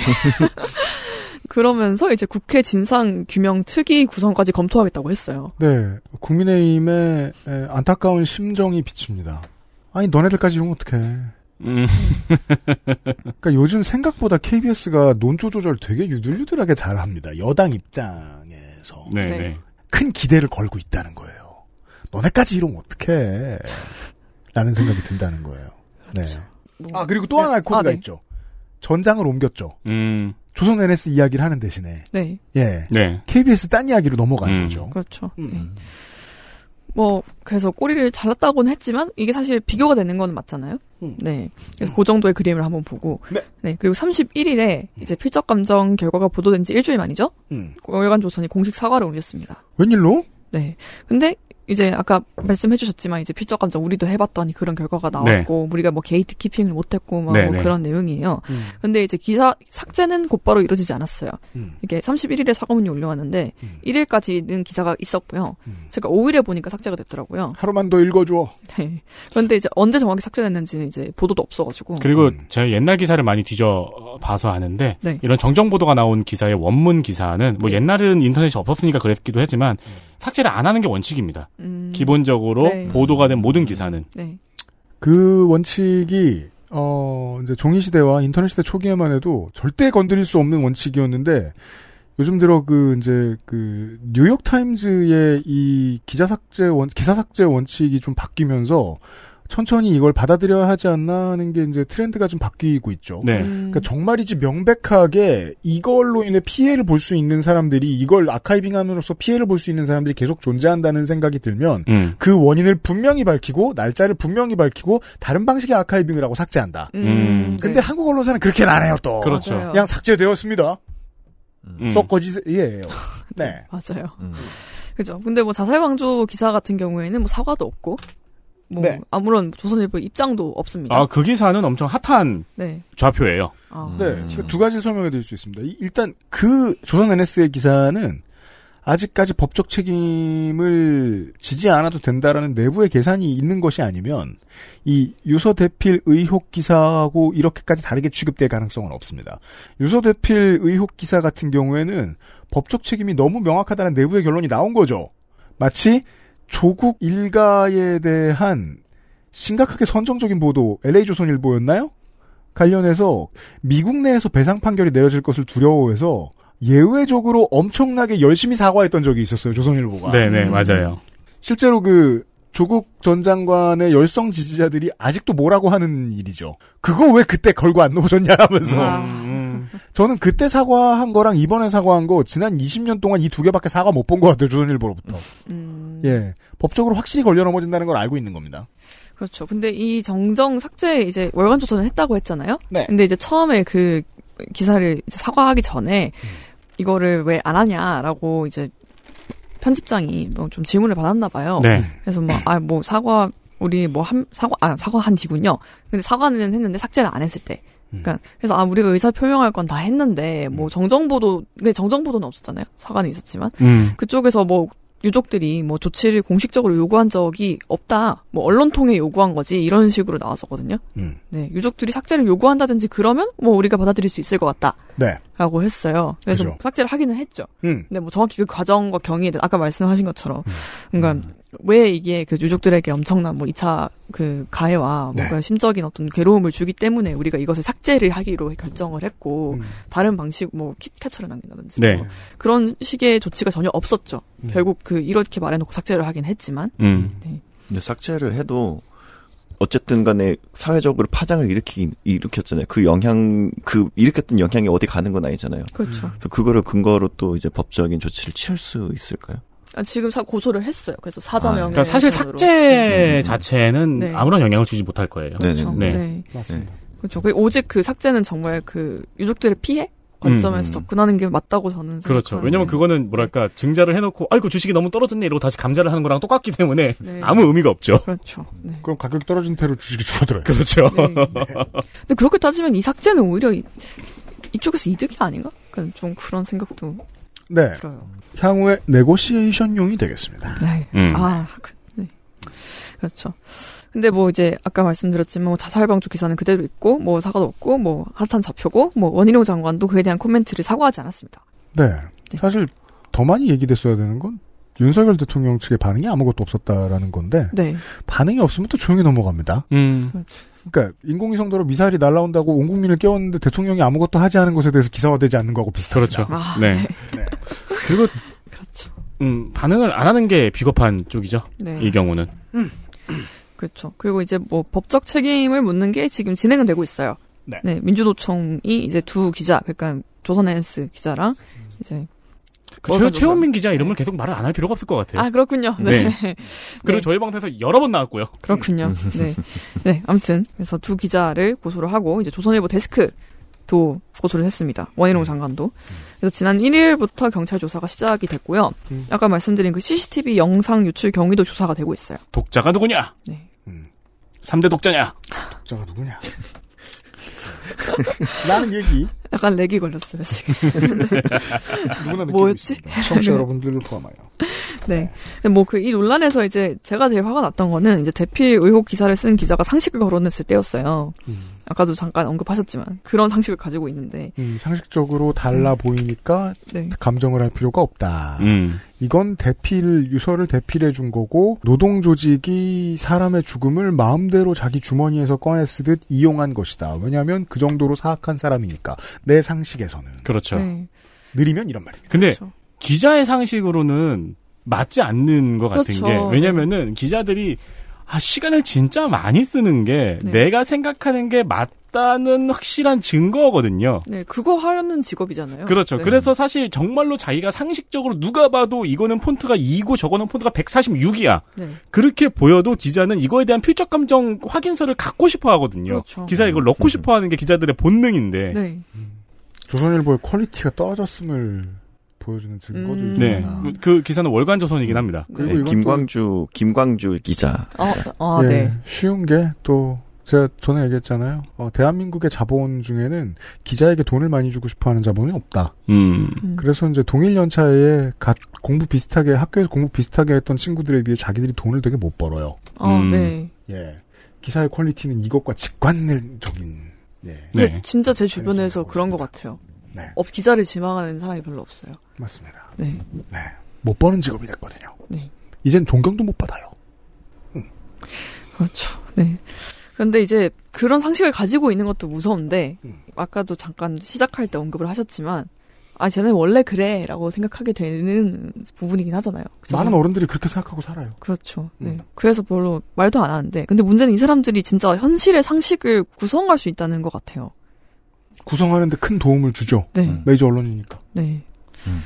그러면서 이제 국회 진상 규명 특위 구성까지 검토하겠다고 했어요. 네, 국민의힘의 에, 안타까운 심정이 비칩니다. 아니 너네들까지 이러면 어떡해. 음. 그러니까 요즘 생각보다 KBS가 논조 조절 되게 유들유들하게 잘합니다. 여당 입장에서 네, 네. 네. 큰 기대를 걸고 있다는 거예요. 너네까지 이러면 어떡해. 라는 생각이 든다는 거예요. 네. 뭐- 아 그리고 또 하나의 코드가 아, 네. 있죠. 전장을 옮겼죠. 음, 조선 NS 이야기를 하는 대신에 네. 예 네. KBS 딴 이야기로 넘어가는 음. 거죠. 그렇죠. 음. 네. 뭐 그래서 꼬리를 잘랐다고는 했지만 이게 사실 비교가 되는 건 맞잖아요. 음. 네. 그래서 그 정도의 그림을 한번 보고 네. 그리고 31일에 이제 필적 감정 결과가 보도된 지 일주일 만이죠. 음. 월간 조선이 공식 사과를 올렸습니다. 웬일로? 네. 근데 이제 아까 말씀해주셨지만 이제 필적 감정 우리도 해봤더니 그런 결과가 나왔고 우리가 뭐 gatekeeping을 못했고 막 네, 뭐 네. 그런 내용이에요. 음. 근데 이제 기사 삭제는 곧바로 이루어지지 않았어요. 음. 이게 31일에 사과문이 올려왔는데 음. 1일까지는 기사가 있었고요. 음. 제가 5일에 보니까 삭제가 됐더라고요. 하루만 더 읽어줘. 네. 그런데 이제 언제 정확히 삭제됐는지는 이제 보도도 없어가지고. 그리고 음. 제가 옛날 기사를 많이 뒤져 봐서 아는데 네. 이런 정정 보도가 나온 기사의 원문 기사는 뭐 옛날은 인터넷이 없었으니까 그랬기도 하지만 삭제를 안 하는 게 원칙입니다. 음, 기본적으로 네. 보도가 된 모든 기사는 네. 그 원칙이 어 이제 종이 시대와 인터넷 시대 초기에만 해도 절대 건드릴 수 없는 원칙이었는데 요즘 들어 그 이제 그 뉴욕 타임즈의 이 기자 삭제 원 기사 삭제 원칙이 좀 바뀌면서 천천히 이걸 받아들여야 하지 않나 하는 게 이제 트렌드가 좀 바뀌고 있죠. 네. 음, 그러니까 정말이지 명백하게 이걸로 인해 피해를 볼 수 있는 사람들이 이걸 아카이빙함으로써 피해를 볼 수 있는 사람들이 계속 존재한다는 생각이 들면 음. 그 원인을 분명히 밝히고 날짜를 분명히 밝히고 다른 방식의 아카이빙을 하고 삭제한다. 음. 근데 한국 언론사는 그렇게는 안 해요 또. 그렇죠. 맞아요. 그냥 삭제되었습니다. 음. 썩거지예요. 네. 맞아요. 음. 그죠. 근데 뭐 자살 방조 기사 같은 경우에는 뭐 사과도 없고, 뭐 네. 아무런 조선일보 입장도 없습니다. 아, 그 기사는 엄청 핫한 네. 좌표예요. 아, 네, 음. 제가 두 가지 설명해 드릴 수 있습니다. 이- 일단 그 조선 NS의 기사는 아직까지 법적 책임을 지지 않아도 된다라는 내부의 계산이 있는 것이 아니면 이 유서 대필 의혹 기사하고 이렇게까지 다르게 취급될 가능성은 없습니다. 유서 대필 의혹 기사 같은 경우에는 법적 책임이 너무 명확하다는 내부의 결론이 나온 거죠. 마치 조국 일가에 대한 심각하게 선정적인 보도 LA조선일보였나요? 관련해서 미국 내에서 배상 판결이 내려질 것을 두려워해서 예외적으로 엄청나게 열심히 사과했던 적이 있었어요 조선일보가. 네네, 음. 맞아요. 실제로 그 조국 전 장관의 열성 지지자들이 아직도 뭐라고 하는 일이죠. 그거 왜 그때 걸고 안 놓으셨냐면서. 아. 음, 저는 그때 사과한 거랑 이번에 사과한 거 지난 20년 동안 이 두 개밖에 사과 못 본 것 같아요 조선일보로부터. 음, 예, 법적으로 확실히 걸려 넘어진다는 걸 알고 있는 겁니다. 그렇죠. 근데 이 정정 삭제 이제 월간 조선을 했다고 했잖아요. 네. 근데 이제 처음에 그 기사를 이제 사과하기 전에 음. 이거를 왜 안 하냐라고 이제 편집장이 뭐 좀 질문을 받았나 봐요. 네. 그래서 뭐 아 뭐 사과 우리 뭐 한 사과 아 사과 한 뒤군요. 근데 사과는 했는데 삭제를 안 했을 때. 그러니까 그래서 아 우리가 의사 표명할 건 다 했는데 뭐 정정보도 근데 정정보도는 없었잖아요. 사과는 있었지만 음. 그쪽에서 뭐 유족들이 뭐 조치를 공식적으로 요구한 적이 없다. 뭐 언론 통해 요구한 거지 이런 식으로 나왔었거든요. 음. 네, 유족들이 삭제를 요구한다든지 그러면 뭐 우리가 받아들일 수 있을 것 네. 같다라고 했어요. 그래서 그죠. 삭제를 하기는 했죠. 음. 근데 뭐 정확히 그 과정과 경위에 대해 아까 말씀하신 것처럼 그러니까 왜 이게 그 유족들에게 엄청난 뭐 2차 그 가해와 네. 뭔가 심적인 어떤 괴로움을 주기 때문에 우리가 이것을 삭제를 하기로 결정을 했고 음. 다른 방식 뭐 키- 캡처를 남긴다든지 네. 뭐 그런 식의 조치가 전혀 없었죠. 음. 결국 그 이렇게 말해놓고 삭제를 하긴 했지만 음. 근데 삭제를 해도 어쨌든 간에 사회적으로 파장을 일으키, 일으켰잖아요. 그 영향, 그 일으켰던 영향이 어디 가는 건 아니잖아요. 그렇죠. 그래서 그거를 근거로 또 이제 법적인 조치를 취할 수 있을까요? 아, 지금 사, 고소를 했어요. 그래서 사자 아, 명예 그러니까 사실 삭제 자체는 네. 아무런 영향을 주지 못할 거예요. 그렇죠. 네. 네. 맞습니다. 그렇죠. 그 오직 그 삭제는 정말 그 유족들의 피해 관점에서 음. 접근하는 게 맞다고 저는 그렇죠. 왜냐면 그거는 뭐랄까 증자를 해놓고 아이고 주식이 너무 떨어졌네 이러고 다시 감자를 하는 거랑 똑같기 때문에 네. 아무 의미가 없죠. 그렇죠. 네. 그럼 가격 떨어진 대로 주식이 줄어들어요. 그렇죠. 네. 근데 그렇게 따지면 이 삭제는 오히려 이, 이쪽에서 이득이 아닌가? 그좀 그런 생각도 네. 들어요. 향후에 네고시에이션용이 되겠습니다. 네. 음. 아, 그, 네. 그렇죠. 근데 뭐 이제 아까 말씀드렸지만 뭐 자살방조 기사는 그대로 있고 뭐 사과도 없고 뭐 핫한 좌표고 뭐 원희룡 장관도 그에 대한 코멘트를 사과하지 않았습니다. 네. 사실 더 많이 얘기됐어야 되는 건 윤석열 대통령 측의 반응이 아무것도 없었다라는 건데 네. 반응이 없으면 또 조용히 넘어갑니다. 음. 그렇죠. 그러니까 인공위성도로 미사일이 날라온다고 온 국민을 깨웠는데 대통령이 아무것도 하지 않은 것에 대해서 기사화되지 않는 거하고 비슷합니다. 그렇죠. 아, 네. 네. 그리고 그렇죠. 음, 반응을 안 하는 게 비겁한 쪽이죠. 네. 이 경우는. 그렇죠. 그리고 이제 뭐 법적 책임을 묻는 게 지금 진행은 되고 있어요. 네. 민주노총이 이제 두 기자, 그러니까 조선NS 기자랑 이제 그 최, 최원민 기자 이름을 계속 말을 안 할 필요가 없을 것 같아요. 아 그렇군요. 네. 네. 그리고 저희 방송에서 여러 번 나왔고요. 그렇군요. 네. 네. 아무튼 그래서 두 기자를 고소를 하고 이제 조선일보 데스크 도 고소를 했습니다. 원희룡 장관도. 그래서 지난 1일부터 경찰 조사가 시작이 됐고요. 음. 아까 말씀드린 그 CCTV 영상 유출 경위도 조사가 되고 있어요. 독자가 누구냐? 네. 음. 3대 독자냐? 독자가 누구냐? 라는 얘기 약간 렉이 걸렸어요, 지금. 누구나 뭐였지? 청취자 여러분들을 포함하여. 네. 뭐 그 이 논란에서 이제 제가 제일 화가 났던 거는 이제 대필 의혹 기사를 쓴 기자가 상식을 거론했을 때였어요. 음. 아까도 잠깐 언급하셨지만 그런 상식을 가지고 있는데. 음, 상식적으로 달라 보이니까 네. 감정을 할 필요가 없다. 음. 이건 대필 유서를 대필해 준 거고 노동 조직이 사람의 죽음을 마음대로 자기 주머니에서 꺼내 쓰듯 이용한 것이다. 왜냐하면 그 정도로 사악한 사람이니까 내 상식에서는 그렇죠. 네. 느리면 이런 말입니다. 근데 그렇죠. 기자의 상식으로는 맞지 않는 것 같은 그렇죠. 게 왜냐면은 기자들이 아, 시간을 진짜 많이 쓰는 게 네. 내가 생각하는 게 맞다는 확실한 증거거든요. 네, 그거 하려는 직업이잖아요. 그렇죠. 네. 그래서 사실 정말로 자기가 상식적으로 누가 봐도 이거는 폰트가 2고 저거는 폰트가 146이야. 네. 그렇게 보여도 기자는 이거에 대한 필적 감정 확인서를 갖고 싶어 하거든요. 그렇죠. 기사에 이걸 넣고 싶어 하는 게 기자들의 본능인데. 네. 조선일보의 quality가 떨어졌음을 보여주는 증거들 음. 중 네. 하나. 그 기사는 월간 조선이긴 합니다. 그리고 네, 김광주 김광주 기자. 아, 아 예, 네. 쉬운 게 또 제가 전에 얘기했잖아요. 어, 대한민국의 자본 중에는 기자에게 돈을 많이 주고 싶어하는 자본이 없다. 음. 음. 그래서 이제 동일 연차에 갓 공부 비슷하게 학교에서 공부 비슷하게 했던 친구들에 비해 자기들이 돈을 되게 못 벌어요. 아, 음. 네. 예, 기사의 quality는 이것과 직관적인. 예, 근데 네. 진짜 제 주변에서 그런 것것 같아요. 네, 업 기자를 지망하는 사람이 별로 없어요. 맞습니다. 네. 네, 못 버는 직업이 됐거든요. 네. 이젠 존경도 못 받아요. 그렇죠. 네. 그런데 이제 그런 상식을 가지고 있는 것도 무서운데 음. 아까도 잠깐 시작할 때 언급을 하셨지만 아 쟤는 원래 그래라고 생각하게 되는 부분이긴 하잖아요. 그죠? 많은 어른들이 그렇게 생각하고 살아요. 그렇죠. 네. 음. 그래서 별로 말도 안 하는데 근데 문제는 이 사람들이 진짜 현실의 상식을 구성할 수 있다는 것 같아요. 구성하는데 큰 도움을 주죠. 네. 음. 메이저 언론이니까. 네. 음.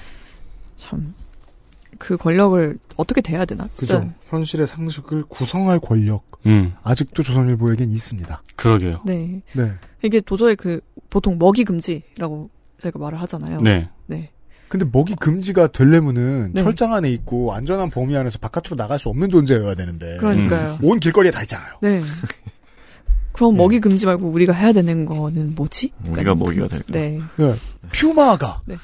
참. 그 권력을 어떻게 대해야 되나? 진짜. 그죠. 현실의 상식을 구성할 권력 음. 아직도 조선일보에겐 있습니다. 그러게요. 네. 네. 이게 도저히 그 보통 먹이 금지라고 저희가 말을 하잖아요. 네. 네. 근데 먹이 금지가 되려면은 네. 철장 안에 있고 안전한 범위 안에서 바깥으로 나갈 수 없는 존재여야 되는데 그러니까요. 온 길거리에 다 있잖아요. 네. 그럼 네. 먹이 금지 말고 우리가 해야 되는 거는 뭐지? 우리가 먹이가 될까? 네. 예. 퓨마가 네.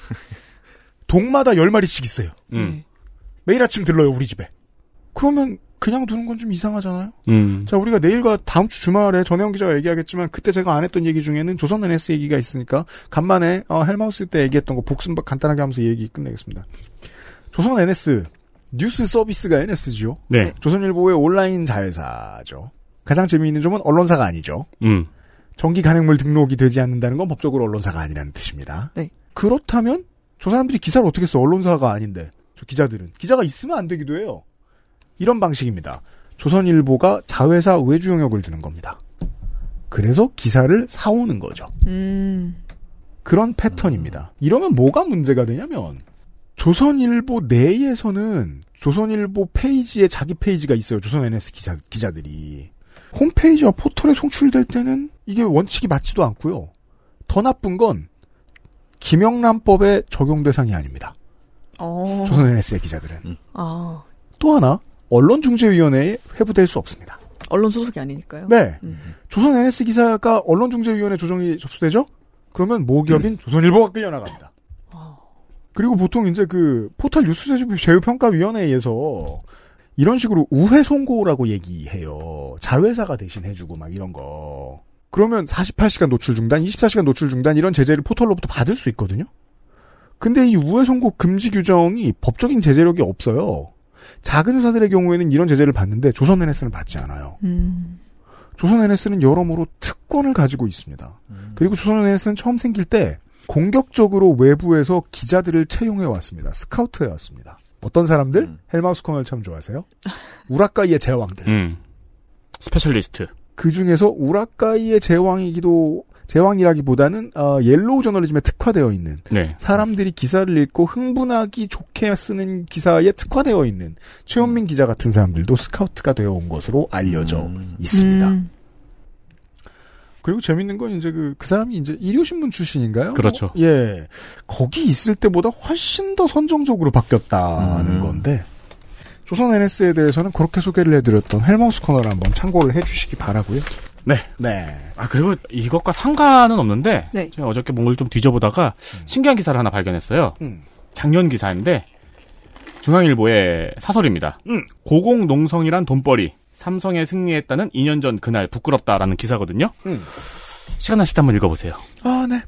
동마다 열 마리씩 있어요. 음. 매일 아침 들러요 우리 집에. 그러면 그냥 두는 건 좀 이상하잖아요. 음. 자 우리가 내일과 다음 주 주말에 전혜영 기자가 얘기하겠지만 그때 제가 안 했던 얘기 중에는 조선 NS 얘기가 있으니까 간만에 어, 헬마우스 때 얘기했던 거 복습 간단하게 하면서 얘기 끝내겠습니다. 조선 NS 뉴스 서비스가 NS지요. 네. 조선일보의 온라인 자회사죠. 가장 재미있는 점은 언론사가 아니죠. 음. 정기 간행물 등록이 되지 않는다는 건 법적으로 언론사가 아니라는 뜻입니다. 네. 그렇다면 저 사람들이 기사를 어떻게 써? 언론사가 아닌데. 저 기자들은 기자가 있으면 안 되기도 해요. 이런 방식입니다. 조선일보가 자회사 외주 영역을 주는 겁니다. 그래서 기사를 사오는 거죠. 음. 그런 패턴입니다. 이러면 뭐가 문제가 되냐면 조선일보 내에서는 조선일보 페이지에 자기 페이지가 있어요. 조선 NS 기사, 기자들이. 홈페이지와 포털에 송출될 때는 이게 원칙이 맞지도 않고요. 더 나쁜 건 김영란법의 적용 대상이 아닙니다. 어. 조선 NS의 기자들은. 아. 또 하나 언론중재위원회에 회부될 수 없습니다. 언론 소속이 아니니까요. 네. 음. 조선 NS 기사가 언론중재위원회 조정이 접수되죠? 그러면 모기업인 조선일보가 끌려나갑니다. 그리고 보통 이제 그 포털 뉴스 제휴평가위원회에서 이런 식으로 우회 송고라고 얘기해요. 자회사가 대신 해주고 막 이런 거. 그러면 48시간 노출 중단, 24시간 노출 중단 이런 제재를 포털로부터 받을 수 있거든요. 근데 이 우회 송고 금지 규정이 법적인 제재력이 없어요. 작은 회사들의 경우에는 이런 제재를 받는데 조선 NS는 받지 않아요. 음. 조선 NS는 여러모로 특권을 가지고 있습니다. 그리고 조선 NS는 처음 생길 때 공격적으로 외부에서 기자들을 채용해 왔습니다. 스카우트 해 왔습니다. 어떤 사람들? 음. 헬마우스 콩을 참 좋아하세요? 우라카이의 제왕들. 음. specialist. 그 중에서 우라카이의 제왕이기도 제왕이라기보다는 어, 옐로우 저널리즘에 특화되어 있는 네. 사람들이 기사를 읽고 흥분하기 좋게 쓰는 기사에 특화되어 있는 최원민 기자 같은 사람들도 스카우트가 되어 온 것으로 알려져 음. 있습니다. 음. 그리고 재밌는 건 이제 그, 그 사람이 이제 일요신문 출신인가요? 그렇죠. 뭐, 예. 거기 있을 때보다 훨씬 더 선정적으로 바뀌었다는 음. 건데, 조선 NS에 대해서는 그렇게 소개를 해드렸던 헬마우스 코너를 한번 참고를 해주시기 바라고요 네. 네. 아 그리고 이것과 상관은 없는데 네. 제가 어저께 뭔가를 좀 뒤져보다가 신기한 기사를 하나 발견했어요. 음. 작년 기사인데 중앙일보의 사설입니다. 음. 고공농성이란 돈벌이 삼성에 승리했다는 2년 전 그날 부끄럽다라는 기사거든요. 음. 시간 나실 때 한번 읽어보세요. 아, 네.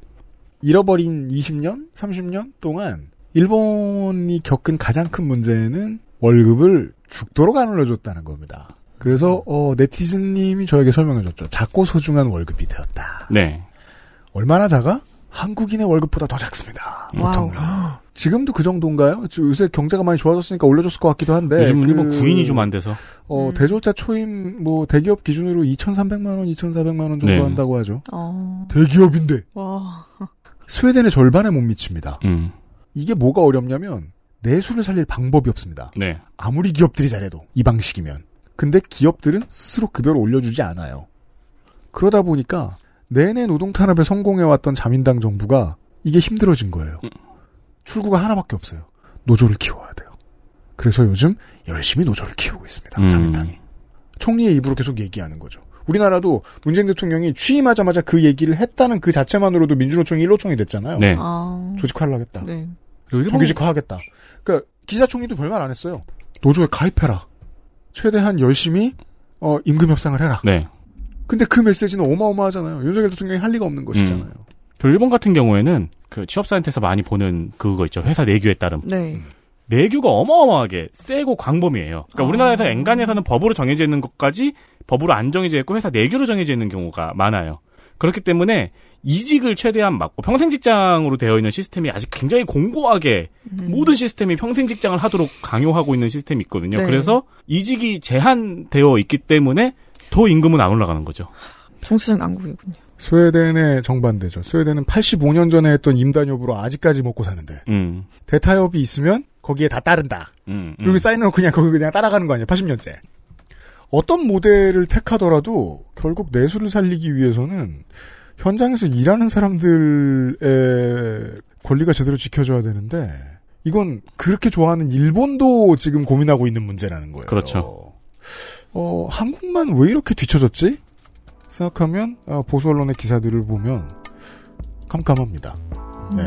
잃어버린 20년, 30년 동안 일본이 겪은 가장 큰 문제는 월급을 죽도록 안 올려줬다는 겁니다. 그래서 어, 네티즌님이 저에게 설명해줬죠. 작고 소중한 월급이 되었다. 네. 얼마나 작아? 한국인의 월급보다 더 작습니다. 보통. 지금도 그 정도인가요? 저 요새 경제가 많이 좋아졌으니까 올려줬을 것 같기도 한데. 요즘 그, 일본 구인이 좀 안 돼서. 어, 음. 대졸자 초임 뭐 대기업 기준으로 2,300만 원, 2,400만 원 정도 네. 한다고 하죠. 어. 대기업인데 와. 스웨덴의 절반에 못 미칩니다. 음. 이게 뭐가 어렵냐면 내수를 살릴 방법이 없습니다. 네. 아무리 기업들이 잘해도 이 방식이면. 근데 기업들은 스스로 급여를 올려주지 않아요. 그러다 보니까 내내 노동 탄압에 성공해왔던 자민당 정부가 이게 힘들어진 거예요. 음. 출구가 하나밖에 없어요. 노조를 키워야 돼요. 그래서 요즘 열심히 노조를 키우고 있습니다. 음. 자민당이. 총리의 입으로 계속 얘기하는 거죠. 우리나라도 문재인 대통령이 취임하자마자 그 얘기를 했다는 그 자체만으로도 민주노총이 일노총이 됐잖아요. 네. 아. 조직화를 하겠다. 네. 일본 정규직화 하겠다. 그러니까 기사총리도 별말 안 했어요. 노조에 가입해라. 최대한 열심히 어, 임금 협상을 해라. 네. 근데 그 메시지는 어마어마하잖아요. 윤석열 대통령이 할 리가 없는 것이잖아요. 그 리고 일본 같은 경우에는 그 취업 사이트에서 많이 보는 그거 있죠. 회사 내규에 따름. 네. 내규가 어마어마하게 세고 광범위해요. 그러니까 아. 우리나라에서 엔간에서는 법으로 정해져 있는 것까지 법으로 안 정해져 있고 회사 내규로 정해져 있는 경우가 많아요. 그렇기 때문에 이직을 최대한 막고 평생 직장으로 되어 있는 시스템이 아직 굉장히 공고하게 모든 시스템이 평생 직장을 하도록 강요하고 있는 시스템이 있거든요. 네. 그래서 이직이 제한되어 있기 때문에 더 임금은 안 올라가는 거죠. 정치적 난국이군요. 스웨덴의 정반대죠. 스웨덴은 85년 전에 했던 임단협으로 아직까지 먹고 사는데 음, 대타협이 있으면 거기에 다 따른다. 음, 음. 그리고 사인을 그냥 거기 그냥 따라가는 거 아니에요. 80년째. 어떤 모델을 택하더라도 결국 내수를 살리기 위해서는 현장에서 일하는 사람들의 권리가 제대로 지켜져야 되는데 이건 그렇게 좋아하는 일본도 지금 고민하고 있는 문제라는 거예요. 그렇죠. 어, 한국만 왜 이렇게 뒤쳐졌지? 생각하면 어, 보수 언론의 기사들을 보면 깜깜합니다. 네.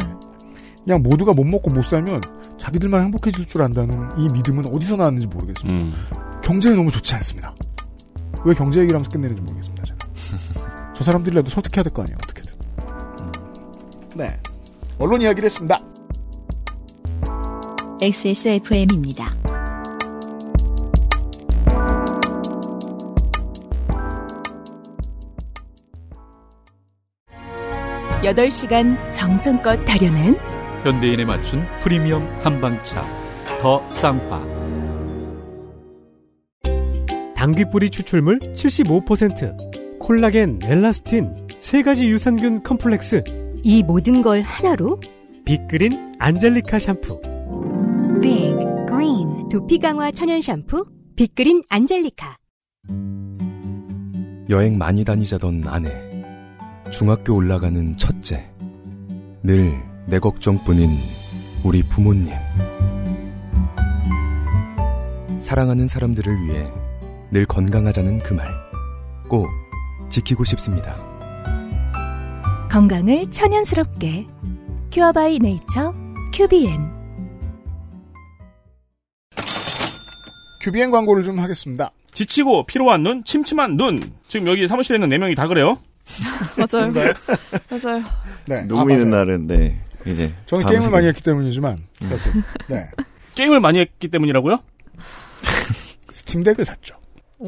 그냥 모두가 못 먹고 못 살면 자기들만 행복해질 줄 안다는 이 믿음은 어디서 나왔는지 모르겠습니다. 음. 경제에 너무 좋지 않습니다. 왜 경제 얘기를 하면서 끝내는지 모르겠습니다. 제가. 저 사람들이라도 설득해야 될 거 아니에요. 어떻게든. 네. 언론 이야기를 했습니다. XSFM입니다. 여덟 시간 정성껏 다려낸 현대인에 맞춘 프리미엄 한방차 더 쌍화 당귀뿌리 추출물 75%, 콜라겐, 엘라스틴, 세 가지 유산균 컴플렉스, 이 모든 걸 하나로 빅그린 안젤리카 샴푸. Big Green 두피 강화 천연 샴푸 빅그린 안젤리카 여행 많이 다니자던 아내. 중학교 올라가는 첫째. 늘 내 걱정뿐인 우리 부모님. 사랑하는 사람들을 위해 늘 건강하자는 그 말. 꼭 지키고 싶습니다. 건강을 천연스럽게 큐어바이 네이처 큐비엔 큐비엔 광고를 좀 하겠습니다. 지치고 피로한 눈, 침침한 눈. 지금 여기 사무실에 있는 네 명이 다 그래요. 맞아요. 맞아요. 네. 녹음 아, 있는. 날은 네 이제 저는 게임을 시간- 많이 했기 때문이지만. 그래서, 네. 게임을 많이 했기 때문이라고요? 스팀덱을 샀죠.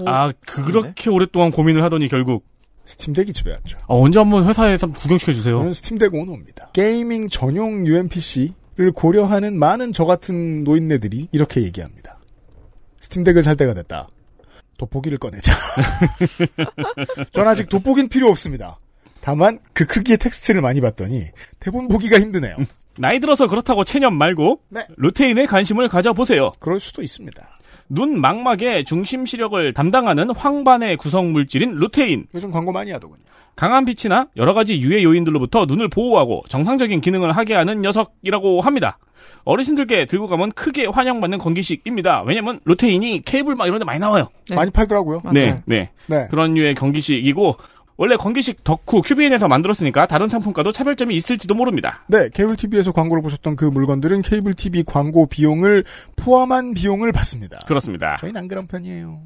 아, 그렇게 오랫동안 고민을 하더니 결국 스팀덱이 집에 왔죠. 아, 언제 한번 회사에 서 구경시켜 주세요. 저는 스팀덱 오너입니다. gaming 전용 UMPC를 고려하는 많은 저 같은 노인네들이 이렇게 얘기합니다. 스팀덱을 살 때가 됐다. 돋보기를 꺼내자. 전 아직 돋보기는 필요 없습니다. 다만 그 크기의 텍스트를 많이 봤더니 대본 보기가 힘드네요. 나이 들어서 그렇다고 체념 말고 네. 루테인에 관심을 가져보세요. 그럴 수도 있습니다. 눈 망막의 중심 시력을 담당하는 황반의 구성 물질인 루테인. 요즘 광고 많이 하더군요. 강한 빛이나 여러 가지 유해 요인들로부터 눈을 보호하고 정상적인 기능을 하게 하는 녀석이라고 합니다. 어르신들께 들고 가면 크게 환영받는 건기식입니다. 왜냐면 루테인이 케이블 막 이런 데 많이 나와요. 많이 팔더라고요. 네, 네. 네. 그런 류의 경기식이고 원래 건기식 덕후 큐비엔에서 만들었으니까 다른 상품과도 차별점이 있을지도 모릅니다. 네, 케이블 TV에서 광고를 보셨던 그 물건들은 케이블 TV 광고 비용을 포함한 비용을 받습니다. 그렇습니다. 저희는 안 그런 편이에요.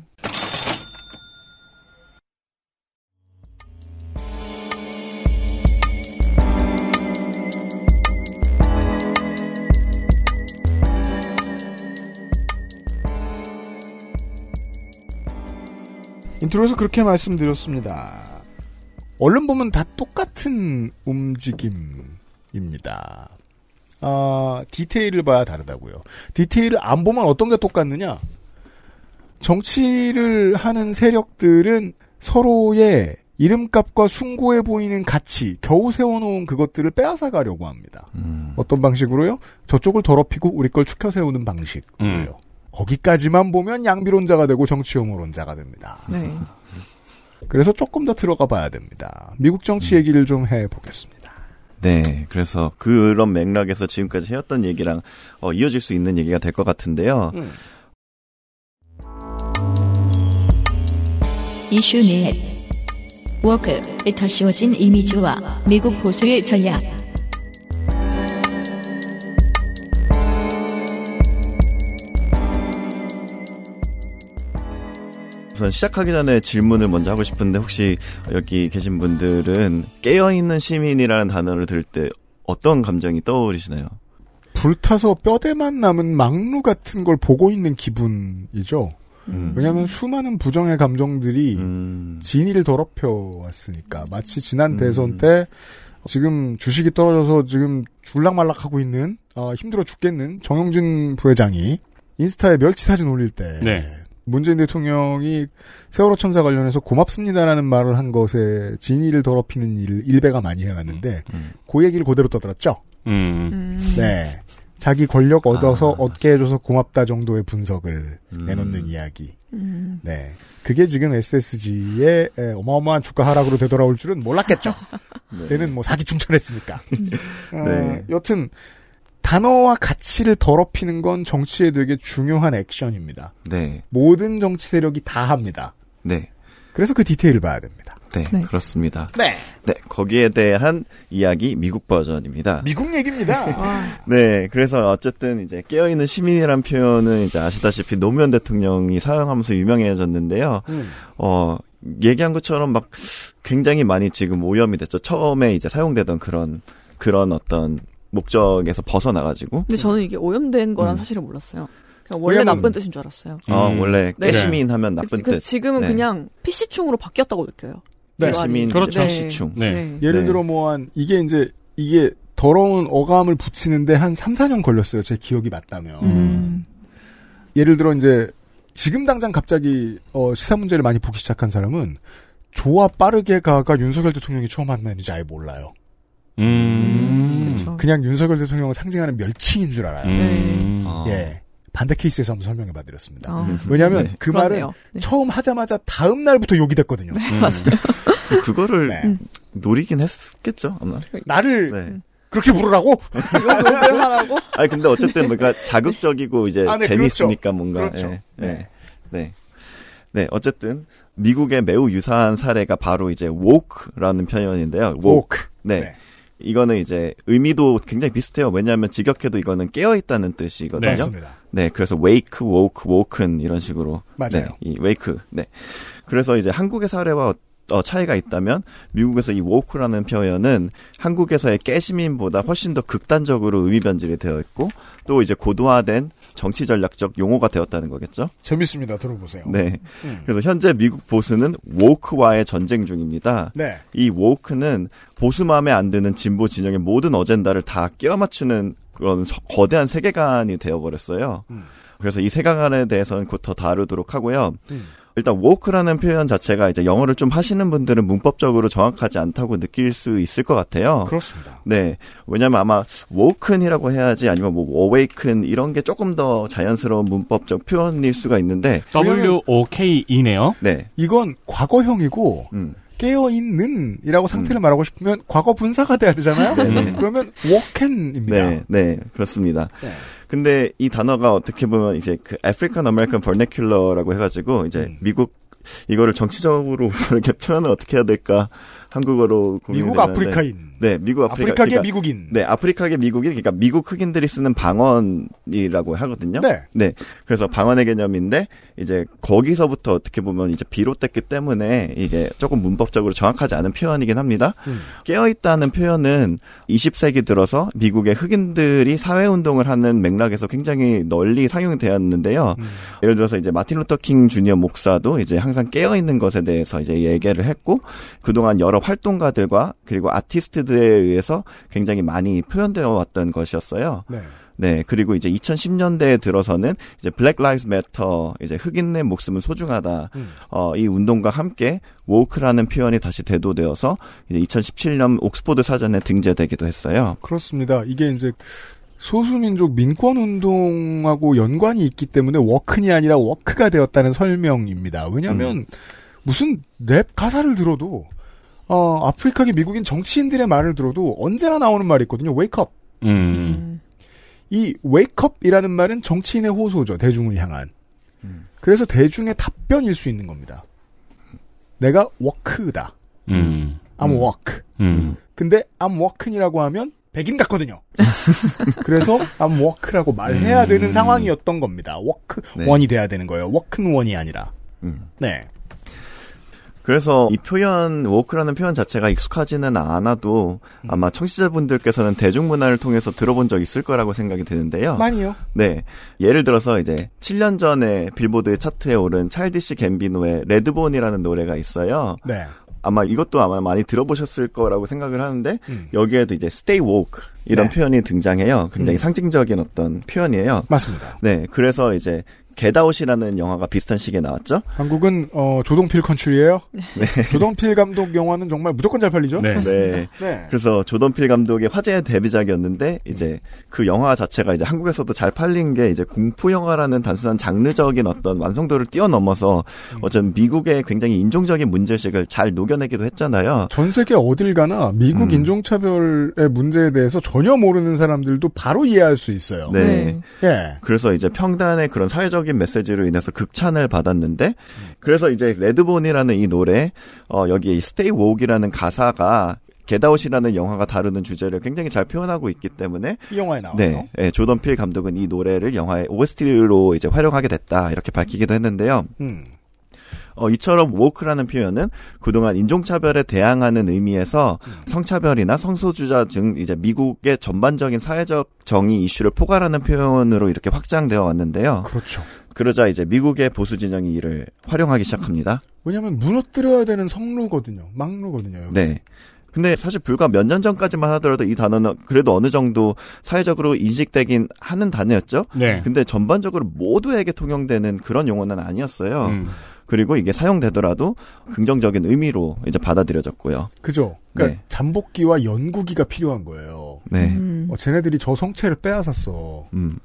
intro에서 그렇게 말씀드렸습니다. 얼른 보면 다 똑같은 움직임입니다. 아, 디테일을 봐야 다르다고요. 디테일을 안 보면 어떤 게 똑같느냐? 정치를 하는 세력들은 서로의 이름값과 숭고해 보이는 가치, 겨우 세워놓은 그것들을 빼앗아 가려고 합니다. 어떤 방식으로요? 저쪽을 더럽히고 우리 걸 축혀 세우는 방식으로요. 거기까지만 보면 양비론자가 되고 정치 혐오론자가 됩니다. 네. 그래서 조금 더 들어가 봐야 됩니다. 미국 정치 얘기를 좀 해보겠습니다. 네, 그래서 그런 맥락에서 지금까지 해왔던 얘기랑 어, 이어질 수 있는 얘기가 될 것 같은데요. 이슈 넷. 워크에 더 씌워진 이미지와 미국 보수의 전략. 우선 시작하기 전에 질문을 먼저 하고 싶은데 혹시 여기 계신 분들은 깨어있는 시민이라는 단어를 들을 때 어떤 감정이 떠오르시나요? 불타서 뼈대만 남은 막루 같은 걸 보고 있는 기분이죠. 음. 왜냐하면 수많은 부정의 감정들이 진위를 더럽혀 왔으니까 마치 지난 대선 때 지금 주식이 떨어져서 지금 줄락말락하고 있는 어, 힘들어 죽겠는 정영진 부회장이 인스타에 멸치 사진 올릴 때 네. 문재인 대통령이 세월호 참사 관련해서 고맙습니다라는 말을 한 것에 진위를 더럽히는 일을 일배가 많이 해왔는데 그 얘기를 그대로 떠들었죠. 음. 네. 자기 권력 얻어서 얻게 해줘서 고맙다 정도의 분석을 내놓는 이야기. 음. 네. 그게 지금 SSG의 어마어마한 주가 하락으로 되돌아올 줄은 몰랐겠죠. 때는 뭐 사기 충천했으니까. 어, 네. 여튼 단어와 가치를 더럽히는 건 정치에 되게 중요한 액션입니다. 네, 모든 정치 세력이 다 합니다. 네, 그래서 그 디테일을 봐야 됩니다. 네, 그렇습니다. 네. 네, 거기에 대한 이야기 미국 버전입니다. 미국 얘기입니다. 네, 그래서 어쨌든 이제 깨어있는 시민이란 표현은 이제 아시다시피 노무현 대통령이 사용하면서 유명해졌는데요. 음. 어, 얘기한 것처럼 막 굉장히 많이 지금 오염이 됐죠. 처음에 이제 사용되던 그런, 그런 어떤 목적에서 벗어나가지고. 근데 저는 이게 오염된 거란 사실을 몰랐어요. 그냥 원래 왜냐면- 나쁜 뜻인 줄 알았어요. 아, 원래 네. 깨시민 하면 나쁜 그래서 뜻. 지금은 네. 그냥 PC충으로 바뀌었다고 느껴요. 네. 깨시민, 그렇죠. PC충. 네. 예를 들어 뭐 한 이게 이제 이게 더러운 어감을 붙이는데 한 3, 4년 걸렸어요. 제 기억이 맞다면. 음. 예를 들어 이제 지금 당장 갑자기 어, 시사 문제를 많이 보기 시작한 사람은 조화 빠르게 가가 윤석열 대통령이 처음 한 말인지 아예 몰라요. 음. 그냥 윤석열 대통령을 상징하는 멸칭인 줄 알아요. 음. 예. 반대 케이스에서 한번 설명해 봐드렸습니다. 아. 왜냐하면 네. 그 그렇네요. 말은 네. 처음 하자마자 다음 날부터 욕이 됐거든요. 그- 그거를 네. 노리긴 했겠죠, 아마. 나를 네. 그렇게 부르라고? 하라고? 아니 근데 어쨌든 뭔가 자극적이고 이제 아, 네, 재미있으니까 뭔가 그렇죠. 예, 네. 네. 네, 어쨌든 미국의 매우 유사한 사례가 바로 이제 woke라는 표현인데요. woke. 네. 이거는 이제 의미도 굉장히 비슷해요. 왜냐하면 직역해도 이거는 깨어 있다는 뜻이거든요. 네, 맞습니다. 네, 그래서 wake, woke, woken 이런 식으로 맞아요. 네, 이 wake. 네. 그래서 이제 한국의 사례와 어, 차이가 있다면 미국에서 이 woke라는 표현은 한국에서의 깨시민보다 훨씬 더 극단적으로 의미 변질이 되어 있고 또 이제 고도화된 정치 전략적 용어가 되었다는 거겠죠. 재밌습니다. 들어보세요. 네. 음. 그래서 현재 미국 보수는 woke와의 전쟁 중입니다. 네. 이 woke는 보수 마음에 안 드는 진보 진영의 모든 어젠다를 다 끼워 맞추는 그런 서- 거대한 세계관이 되어 버렸어요. 음. 그래서 이 세계관에 대해서는 곧 더 다루도록 하고요. 음. 일단 woke라는 표현 자체가 이제 영어를 좀 하시는 분들은 문법적으로 정확하지 않다고 느낄 수 있을 것 같아요. 그렇습니다. 네. 왜냐면 아마 woken이라고 해야지 아니면 뭐 awaken 이런 게 조금 더 자연스러운 문법적 표현일 수가 있는데 woke네요. 네. 이건 과거형이고 음. 깨어 있는 이라고 상태를 말하고 싶으면 과거 분사가 돼야 되잖아요. 음. 네네. 그러면 woken입니다. 네, 네, 그렇습니다. 네. 근데 이 단어가 어떻게 보면 이제 그 African American vernacular라고 해가지고 이제 음. 미국 이거를 정치적으로 이렇게 표현을 어떻게 해야 될까 한국어로 미국 되는데 아프리카인. 네, 미국 아프리카 아프리카계 그러니까 미국인. 네, 아프리카계 미국인 그러니까 미국 흑인들이 쓰는 방언이라고 하거든요. 네. 그래서 방언의 개념인데 이제 거기서부터 어떻게 보면 이제 비롯됐기 때문에 이게 조금 문법적으로 정확하지 않은 표현이긴 합니다. 음. 깨어 있다는 표현은 20세기 들어서 미국의 흑인들이 사회 운동을 하는 맥락에서 굉장히 널리 사용되었는데요. 음. 예를 들어서 이제 마틴 루터 킹 주니어 목사도 이제 항상 깨어 있는 것에 대해서 이제 얘기를 했고 그동안 여러 활동가들과 그리고 아티스트들에 의해서 굉장히 많이 표현되어 왔던 것이었어요. 네. 네, 그리고 이제 2010년대에 들어서는 이제 Black Lives Matter, 이제 흑인의 목숨은 소중하다. 음. 어, 이 운동과 함께 woke라는 표현이 다시 대두되어서 이제 2017년 옥스포드 사전에 등재되기도 했어요. 그렇습니다. 이게 이제 소수민족 민권 운동하고 연관이 있기 때문에 woken이 아니라 woke가 되었다는 설명입니다. 왜냐하면 음. 무슨 랩 가사를 들어도 어, 아프리카계 미국인 정치인들의 말을 들어도 언제나 나오는 말이 있거든요. Wake up. 음. 이 wake up이라는 말은 정치인의 호소죠. 대중을 향한. 음. 그래서 대중의 답변일 수 있는 겁니다. 내가 woke다. 음. I'm woke. 음. 근데 I'm woken이라고 하면 백인 같거든요. 그래서 I'm woke라고 말해야 되는 음. 상황이었던 겁니다. woke 네. 원이 돼야 되는 거예요. woke는 원이 아니라. 음. 네. 그래서 이 표현, woke라는 표현 자체가 익숙하지는 않아도 아마 청취자분들께서는 대중문화를 통해서 들어본 적 있을 거라고 생각이 드는데요. 많이요. 네. 예를 들어서 이제 7년 전에 빌보드 차트에 오른 차일디시 갬비노의 레드본이라는 노래가 있어요. 네. 아마 이것도 아마 많이 들어보셨을 거라고 생각을 하는데 음. 여기에도 이제 stay woke 이런 네. 표현이 등장해요. 굉장히 음. 상징적인 어떤 표현이에요. 맞습니다. 네. 그래서 이제 Get Out이라는 영화가 비슷한 시기에 나왔죠. 한국은 어, 조동필 country예요. 조동필 감독 영화는 정말 무조건 잘 팔리죠. 네. 네. 네. 그래서 조던필 감독의 화제의 데뷔작이었는데 이제 그 영화 자체가 이제 한국에서도 잘 팔린 게 이제 공포 영화라는 단순한 장르적인 어떤 완성도를 뛰어넘어서 어쨌든 미국의 굉장히 인종적인 문제의식을 잘 녹여내기도 했잖아요. 전 세계 어딜 가나 미국 음. 인종차별의 문제에 대해서 전혀 모르는 사람들도 바로 이해할 수 있어요. 네. 예. 그래서 이제 평단의 그런 사회적인 메시지로 인해서 극찬을 받았는데 그래서 이제 Redbone이라는 이 노래 어 여기에 이 Stay Woke이라는 가사가 Get Out이라는 영화가 다루는 주제를 굉장히 잘 표현하고 있기 때문에 이 영화에 나와요. 네, 네, 조던 필 감독은 이 노래를 영화의 OST로 이제 활용하게 됐다 이렇게 밝히기도 했는데요. 음. 어, 이처럼 woke라는 표현은 그동안 인종차별에 대항하는 의미에서 성차별이나 성소수자 등 이제 미국의 전반적인 사회적 정의 이슈를 포괄하는 표현으로 이렇게 확장되어 왔는데요. 그렇죠. 그러자 이제 미국의 보수 진영이 이를 활용하기 시작합니다. 왜냐하면 무너뜨려야 되는 성루거든요. 막루거든요. 여기. 네. 근데 사실 불과 몇 년 전까지만 하더라도 이 단어는 그래도 어느 정도 사회적으로 인식되긴 하는 단어였죠. 네. 근데 전반적으로 모두에게 통용되는 그런 용어는 아니었어요. 음. 그리고 이게 사용되더라도 긍정적인 의미로 이제 받아들여졌고요. 그죠. 그러니까 네. 잠복기와 연구기가 필요한 거예요. 네. 음. 어, 쟤네들이 저 성체를 빼앗았어. 음.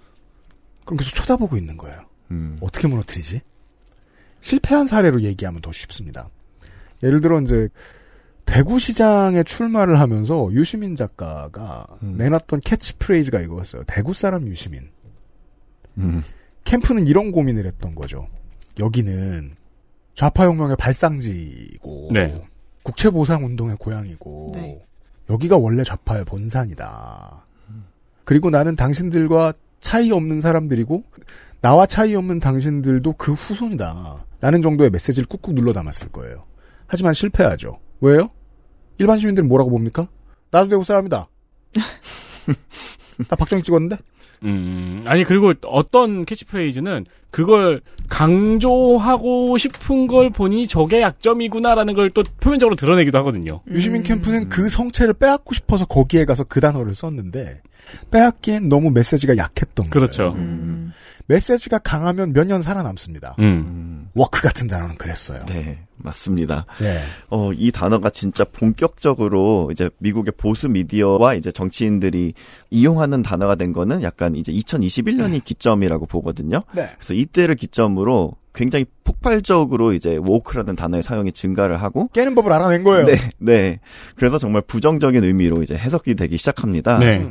그럼 계속 쳐다보고 있는 거예요. 음. 어떻게 무너뜨리지? 실패한 사례로 얘기하면 더 쉽습니다. 예를 들어 이제 대구시장에 출마를 하면서 유시민 작가가 음. 내놨던 캐치프레이즈가 이거였어요. 대구 사람 유시민. 음. 캠프는 이런 고민을 했던 거죠. 여기는 좌파혁명의 발상지고 네. 국채보상운동의 고향이고 네. 여기가 원래 좌파의 본산이다. 그리고 나는 당신들과 차이 없는 사람들이고 나와 차이 없는 당신들도 그 후손이다. 라는 정도의 메시지를 꾹꾹 눌러 담았을 거예요. 하지만 실패하죠. 왜요? 일반 시민들은 뭐라고 봅니까? 나도 대구 사람이다. 나 박정희 찍었는데? 음, 아니, 그리고 어떤 캐치프레이즈는 그걸 강조하고 싶은 걸 보니 저게 약점이구나라는 걸 또 표면적으로 드러내기도 하거든요. 유시민 캠프는 그 성채를 빼앗고 싶어서 거기에 가서 그 단어를 썼는데 빼앗기엔 너무 메시지가 약했던 그렇죠. 거예요. 메시지가 강하면 몇 년 살아남습니다. 음. woke 같은 단어는 그랬어요. 네, 맞습니다. 네. 어, 이 단어가 진짜 본격적으로 이제 미국의 보수 미디어와 이제 정치인들이 이용하는 단어가 된 거는 약간 이제 2021년이 기점이라고 보거든요. 네. 그래서 이 때를 기점으로 굉장히 폭발적으로 이제 woke라는 단어의 사용이 증가를 하고 깨는 법을 알아낸 거예요. 네, 네. 그래서 정말 부정적인 의미로 이제 해석이 되기 시작합니다. 네.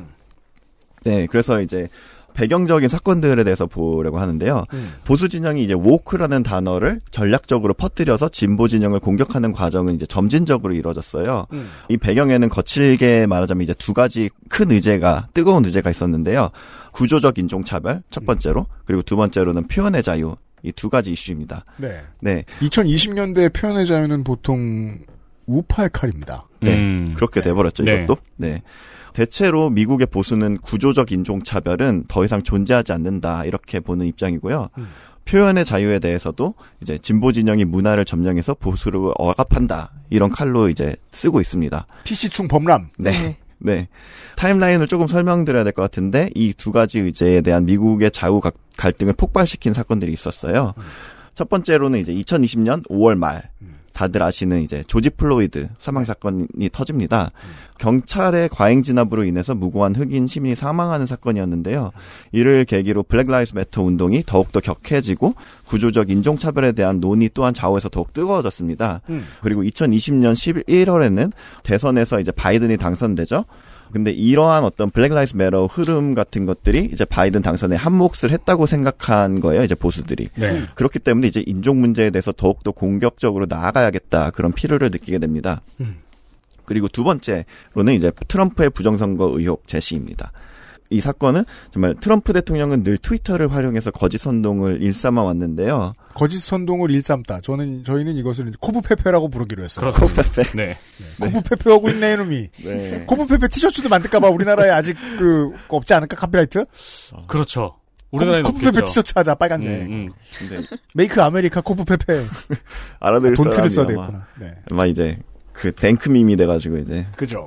네, 그래서 이제 배경적인 사건들에 대해서 보려고 하는데요. 음. 보수 진영이 이제 woke라는 단어를 전략적으로 퍼뜨려서 진보 진영을 공격하는 과정은 이제 점진적으로 이루어졌어요. 음. 이 배경에는 거칠게 말하자면 이제 두 가지 큰 의제가 뜨거운 의제가 있었는데요. 구조적 인종차별 첫 번째로 그리고 두 번째로는 표현의 자유 이 두 가지 이슈입니다. 네. 네, 2020년대 표현의 자유는 보통 우파의 칼입니다. 네 음. 그렇게 돼버렸죠 네. 이것도. 네. 대체로 미국의 보수는 구조적 인종차별은 더 이상 존재하지 않는다 이렇게 보는 입장이고요. 음. 표현의 자유에 대해서도 이제 진보 진영이 문화를 점령해서 보수를 억압한다 이런 칼로 이제 쓰고 있습니다. PC충 범람. 네. 네. 타임라인을 조금 설명드려야 될 것 같은데 이 두 가지 의제에 대한 미국의 좌우 가- 갈등을 폭발시킨 사건들이 있었어요. 첫 번째로는 이제 2020년 5월 말 다들 아시는 이제 조지 플로이드 사망 사건이 터집니다. 경찰의 과잉 진압으로 인해서 무고한 흑인 시민이 사망하는 사건이었는데요. 이를 계기로 Black Lives Matter 운동이 더욱더 격해지고 구조적 인종 차별에 대한 논의 또한 좌우에서 더욱 뜨거워졌습니다. 음. 그리고 2020년 11월에는 대선에서 이제 바이든이 당선되죠. 근데 이러한 어떤 Black Lives Matter 흐름 같은 것들이 이제 바이든 당선에 한 몫을 했다고 생각한 거예요, 이제 보수들이. 네. 그렇기 때문에 이제 인종 문제에 대해서 더욱더 공격적으로 나아가야겠다 그런 필요를 느끼게 됩니다. 음. 그리고 두 번째로는 이제 트럼프의 부정선거 의혹 제시입니다. 이 사건은 정말 트럼프 대통령은 늘 트위터를 활용해서 거짓 선동을 일삼아 왔는데요. 거짓 선동을 일삼다. 저는 저희는 이것을 covfefe라고 부르기로 했어요. 그렇습니다. 네. covfefe 하고 있네 이놈이. 네. covfefe 티셔츠도 만들까봐 우리나라에 아직 그 없지 않을까 copyright? 그렇죠. 우리나라에는 covfefe. 티셔츠 하자 빨간색. 음, 음. 근데 Make America covfefe. 알아들 본트를 써야 되겠구나. 네. 아마 이제 그 댕크 밈이 돼가지고 이제 그죠.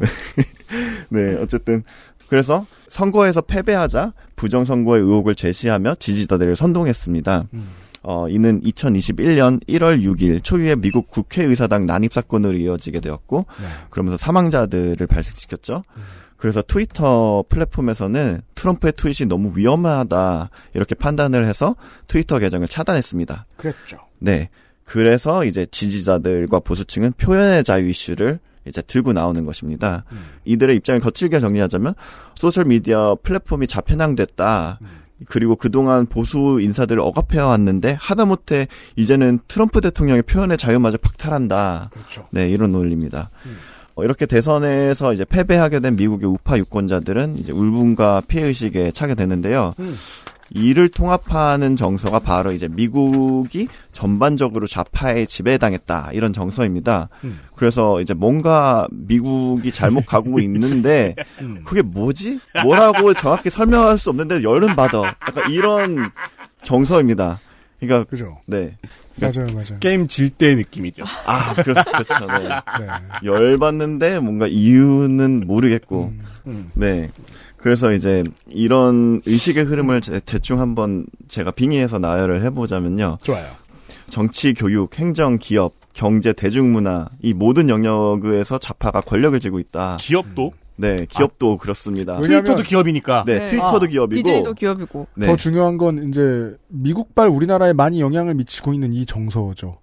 네, 어쨌든 그래서 선거에서 패배하자 부정 선거의 의혹을 제시하며 지지자들을 선동했습니다. 음. 어, 이는 2021년 1월 6일 초유의 미국 국회의사당 난입 사건으로 이어지게 되었고, 네. 그러면서 사망자들을 발생시켰죠. 음. 그래서 트위터 플랫폼에서는 트럼프의 트윗이 너무 위험하다 이렇게 판단을 해서 트위터 계정을 차단했습니다. 그랬죠. 네. 그래서 이제 지지자들과 보수층은 표현의 자유 이슈를 이제 들고 나오는 것입니다. 음. 이들의 입장을 거칠게 정리하자면 소셜 미디어 플랫폼이 좌편향됐다. 음. 그리고 그동안 보수 인사들을 억압해와 왔는데 하다못해 이제는 트럼프 대통령의 표현의 자유마저 박탈한다. 그렇죠. 네, 이런 논리입니다. 음. 어, 이렇게 대선에서 이제 패배하게 된 미국의 우파 유권자들은 이제 울분과 피해 의식에 차게 되는데요. 음. 이를 통합하는 정서가 바로 이제 미국이 전반적으로 좌파에 지배당했다 이런 정서입니다. 음. 그래서 이제 뭔가 미국이 잘못 가고 있는데 음. 그게 뭐지? 뭐라고 정확히 설명할 수 없는데 열은 받아. 약간 이런 정서입니다. 그러니까 그죠. 네. 맞아요, 맞아요. 게임 질 때 느낌이죠. 아, 그렇, 그렇 죠. 네. 네. 열 받는데 뭔가 이유는 모르겠고. 음. 네. 그래서 이제 이런 의식의 흐름을 제- 대충 한번 제가 빙의해서 나열을 해보자면요. 좋아요. 정치, 교육, 행정, 기업, 경제, 대중문화 이 모든 영역에서 좌파가 권력을 쥐고 있다. 기업도 네, 기업도 그렇습니다. 왜냐면- 트위터도 기업이니까. 네, 네. 트위터도 아, 기업이고. DJ도 기업이고. 네. 더 중요한 건 이제 미국발 우리나라에 많이 영향을 미치고 있는 이 정서죠.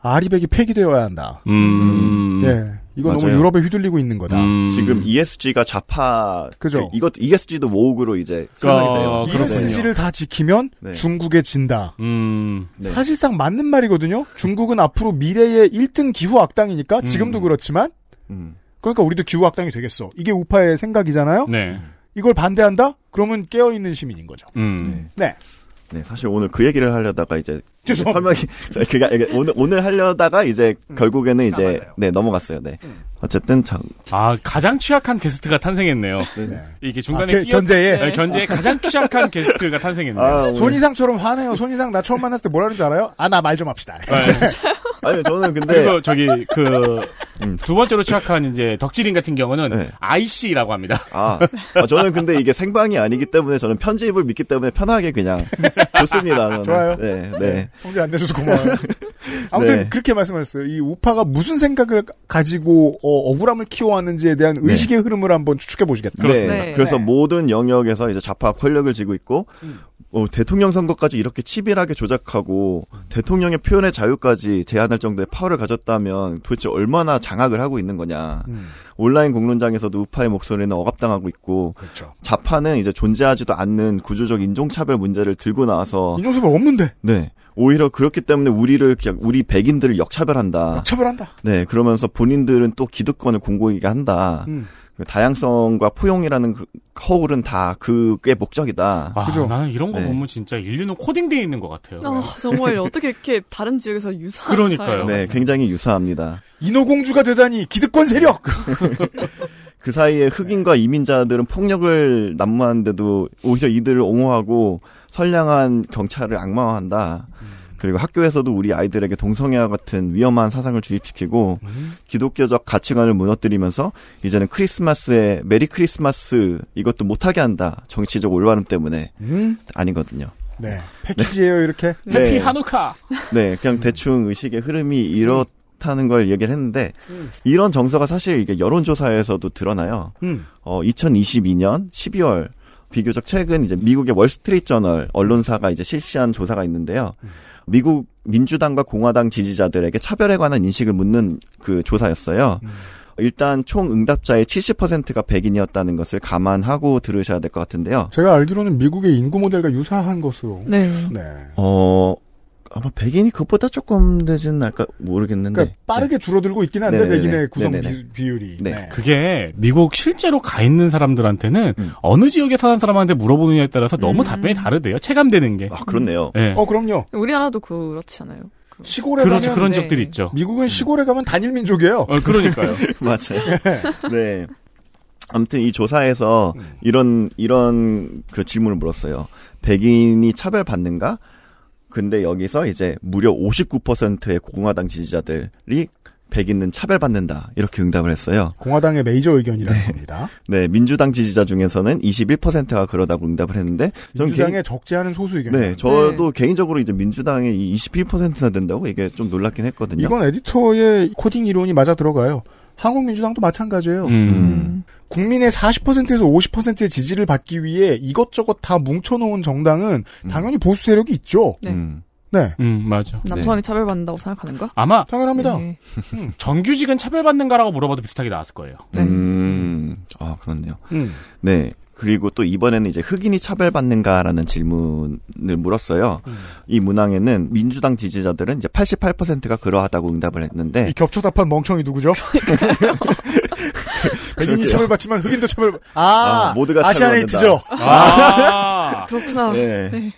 아리백이 폐기되어야 한다. 음. 예. 이건 너무 맞아요. 유럽에 휘둘리고 있는 거다. 음. 지금 ESG가 좌파 그죠. 그 이것 ESG도 모으그로 이제 설명이 아, 돼요. ESG를 다 지키면 네. 중국에 진다. 음. 네. 사실상 맞는 말이거든요. 중국은 앞으로 미래의 1등 기후 악당이니까 지금도 음. 그렇지만 음. 그러니까 우리도 기후 악당이 되겠어. 이게 우파의 생각이잖아요. 네. 이걸 반대한다? 그러면 깨어 있는 시민인 거죠. 음. 네. 네. 네, 사실 오늘 그 얘기를 하려다가 이제 죄송합니다. 설명이 이게 오늘 오늘 하려다가 이제 결국에는 이제 네 넘어갔어요. 네. 어쨌든 참 아, 가장 취약한 게스트가 탄생했네요. 네. 이게 아, 중간에 게- 끼어- 견제에? 네, 견제에 가장 취약한 게스트가 탄생했네요. 아, 손이상처럼 화내요. 손이상 나 처음 만났을 때 뭐라는 줄 알아요? 아, 나 말 좀 합시다. 네. 아니 저는 근데 그리고 저기 그두 번째로 취약한 이제 덕질인 같은 경우는 네. IC라고 합니다. 아, 아, 저는 근데 이게 생방이 아니기 때문에 저는 편집을 믿기 때문에 편하게 그냥 좋습니다. 저는. 좋아요. 네, 네. 성질 안 내줘서 고마워요. 아무튼 네. 그렇게 말씀하셨어요. 이 우파가 무슨 생각을 가지고 어, 억울함을 키워왔는지에 대한 네. 의식의 흐름을 한번 추측해 보시겠다. 네. 네. 그래서 네. 모든 영역에서 이제 좌파 권력을 쥐고 있고 어, 대통령 선거까지 이렇게 치밀하게 조작하고 대통령의 표현의 자유까지 제한할 정도의 파워를 가졌다면 도대체 얼마나 장악을 하고 있는 거냐. 음, 온라인 공론장에서도 우파의 목소리는 억압당하고 있고 그렇죠. 좌파는 이제 존재하지도 않는 구조적 인종차별 문제를 들고 나와서 인종차별 없는데 네. 오히려 그렇기 때문에 우리를 그냥 우리 백인들을 역차별한다. 차별한다. 네, 그러면서 본인들은 또 기득권을 공고하게 한다. 음. 그 다양성과 포용이라는 그 허울은 다 그게 목적이다. 아, 그죠? 나는 이런 거 네. 보면 진짜 인류는 코딩되어 있는 것 같아요. 아, 정말 어떻게 이렇게 다른 지역에서 유사한 그러니까요. 네, 굉장히 유사합니다. 인어공주가 되다니 기득권 세력. 그 사이에 흑인과 이민자들은 폭력을 난무하는데도 오히려 이들을 옹호하고 선량한 경찰을 악마화한다. 그리고 학교에서도 우리 아이들에게 동성애와 같은 위험한 사상을 주입시키고 기독교적 가치관을 무너뜨리면서 이제는 크리스마스에 메리 크리스마스 이것도 못하게 한다. 정치적 올바름 때문에 음? 아니거든요. 네. 패키지예요 이렇게. 해피 네. 하누카. 네, 그냥 대충 의식의 흐름이 이렇다는 걸 얘기를 했는데 이런 정서가 사실 이게 여론조사에서도 드러나요. 음. 어, 2022년 12월 비교적 최근 이제 미국의 월스트리트 저널 언론사가 이제 실시한 조사가 있는데요. 미국 민주당과 공화당 지지자들에게 차별에 관한 인식을 묻는 그 조사였어요. 일단 총 응답자의 70%가 백인이었다는 것을 감안하고 들으셔야 될 것 같은데요. 제가 알기로는 미국의 인구 모델과 유사한 것으로. 네. 네. 어, 아마 백인이 그것보다 조금 되진 않을까 모르겠는데. 그러니까 빠르게 줄어들고 있긴 한데 네네네. 백인의 구성 네네네. 비, 율이 네. 그게 미국 실제로 가 있는 사람들한테는 음. 어느 지역에 사는 사람한테 물어보느냐에 따라서 너무 음. 답변이 다르대요. 체감되는 게. 아, 그렇네요. 네. 어 그럼요. 우리나라도 그렇지 않아요? 그- 시골에 그렇죠. 가면 그런 네. 적들이 있죠. 미국은 시골에 가면 단일 민족이에요. 어, 그러니까요. 맞아요. 네. 아무튼 이 조사에서 음. 이런 이런 그 질문을 물었어요. 백인이 차별받는가? 근데 여기서 이제 무려 59%의 공화당 지지자들이 백인은 차별받는다 이렇게 응답을 했어요. 공화당의 메이저 의견이라는 겁니다. 네, 민주당 지지자 중에서는 21%가 그러다고 응답을 했는데 민주당의 개인- 적재하는 소수 의견. 네, 저도 개인적으로 이제 민주당의 이 21%나 된다고 이게 좀 놀랍긴 했거든요. 이건 에디터의 코딩 이론이 맞아 들어가요. 한국민주당도 마찬가지예요. 음. 음. 국민의 40%에서 50%의 지지를 받기 위해 이것저것 다 뭉쳐놓은 정당은 당연히 보수 세력이 있죠. 네. 음. 네, 음, 맞아. 남성이 차별받는다고 생각하는가? 아마 당연합니다. 네. 정규직은 차별받는가라고 물어봐도 비슷하게 나왔을 거예요. 네. 음. 아, 그렇네요. 음. 네. 그리고 또 이번에는 이제 흑인이 차별받는가라는 질문을 물었어요. 음. 이 문항에는 민주당 지지자들은 이제 88%가 그러하다고 응답을 했는데 이 겹쳐답한 멍청이 누구죠? 백인이. 차별받지만 흑인도 차별. 아, 아, 모두가 아시아네이트죠. 아. 그렇구나. 네.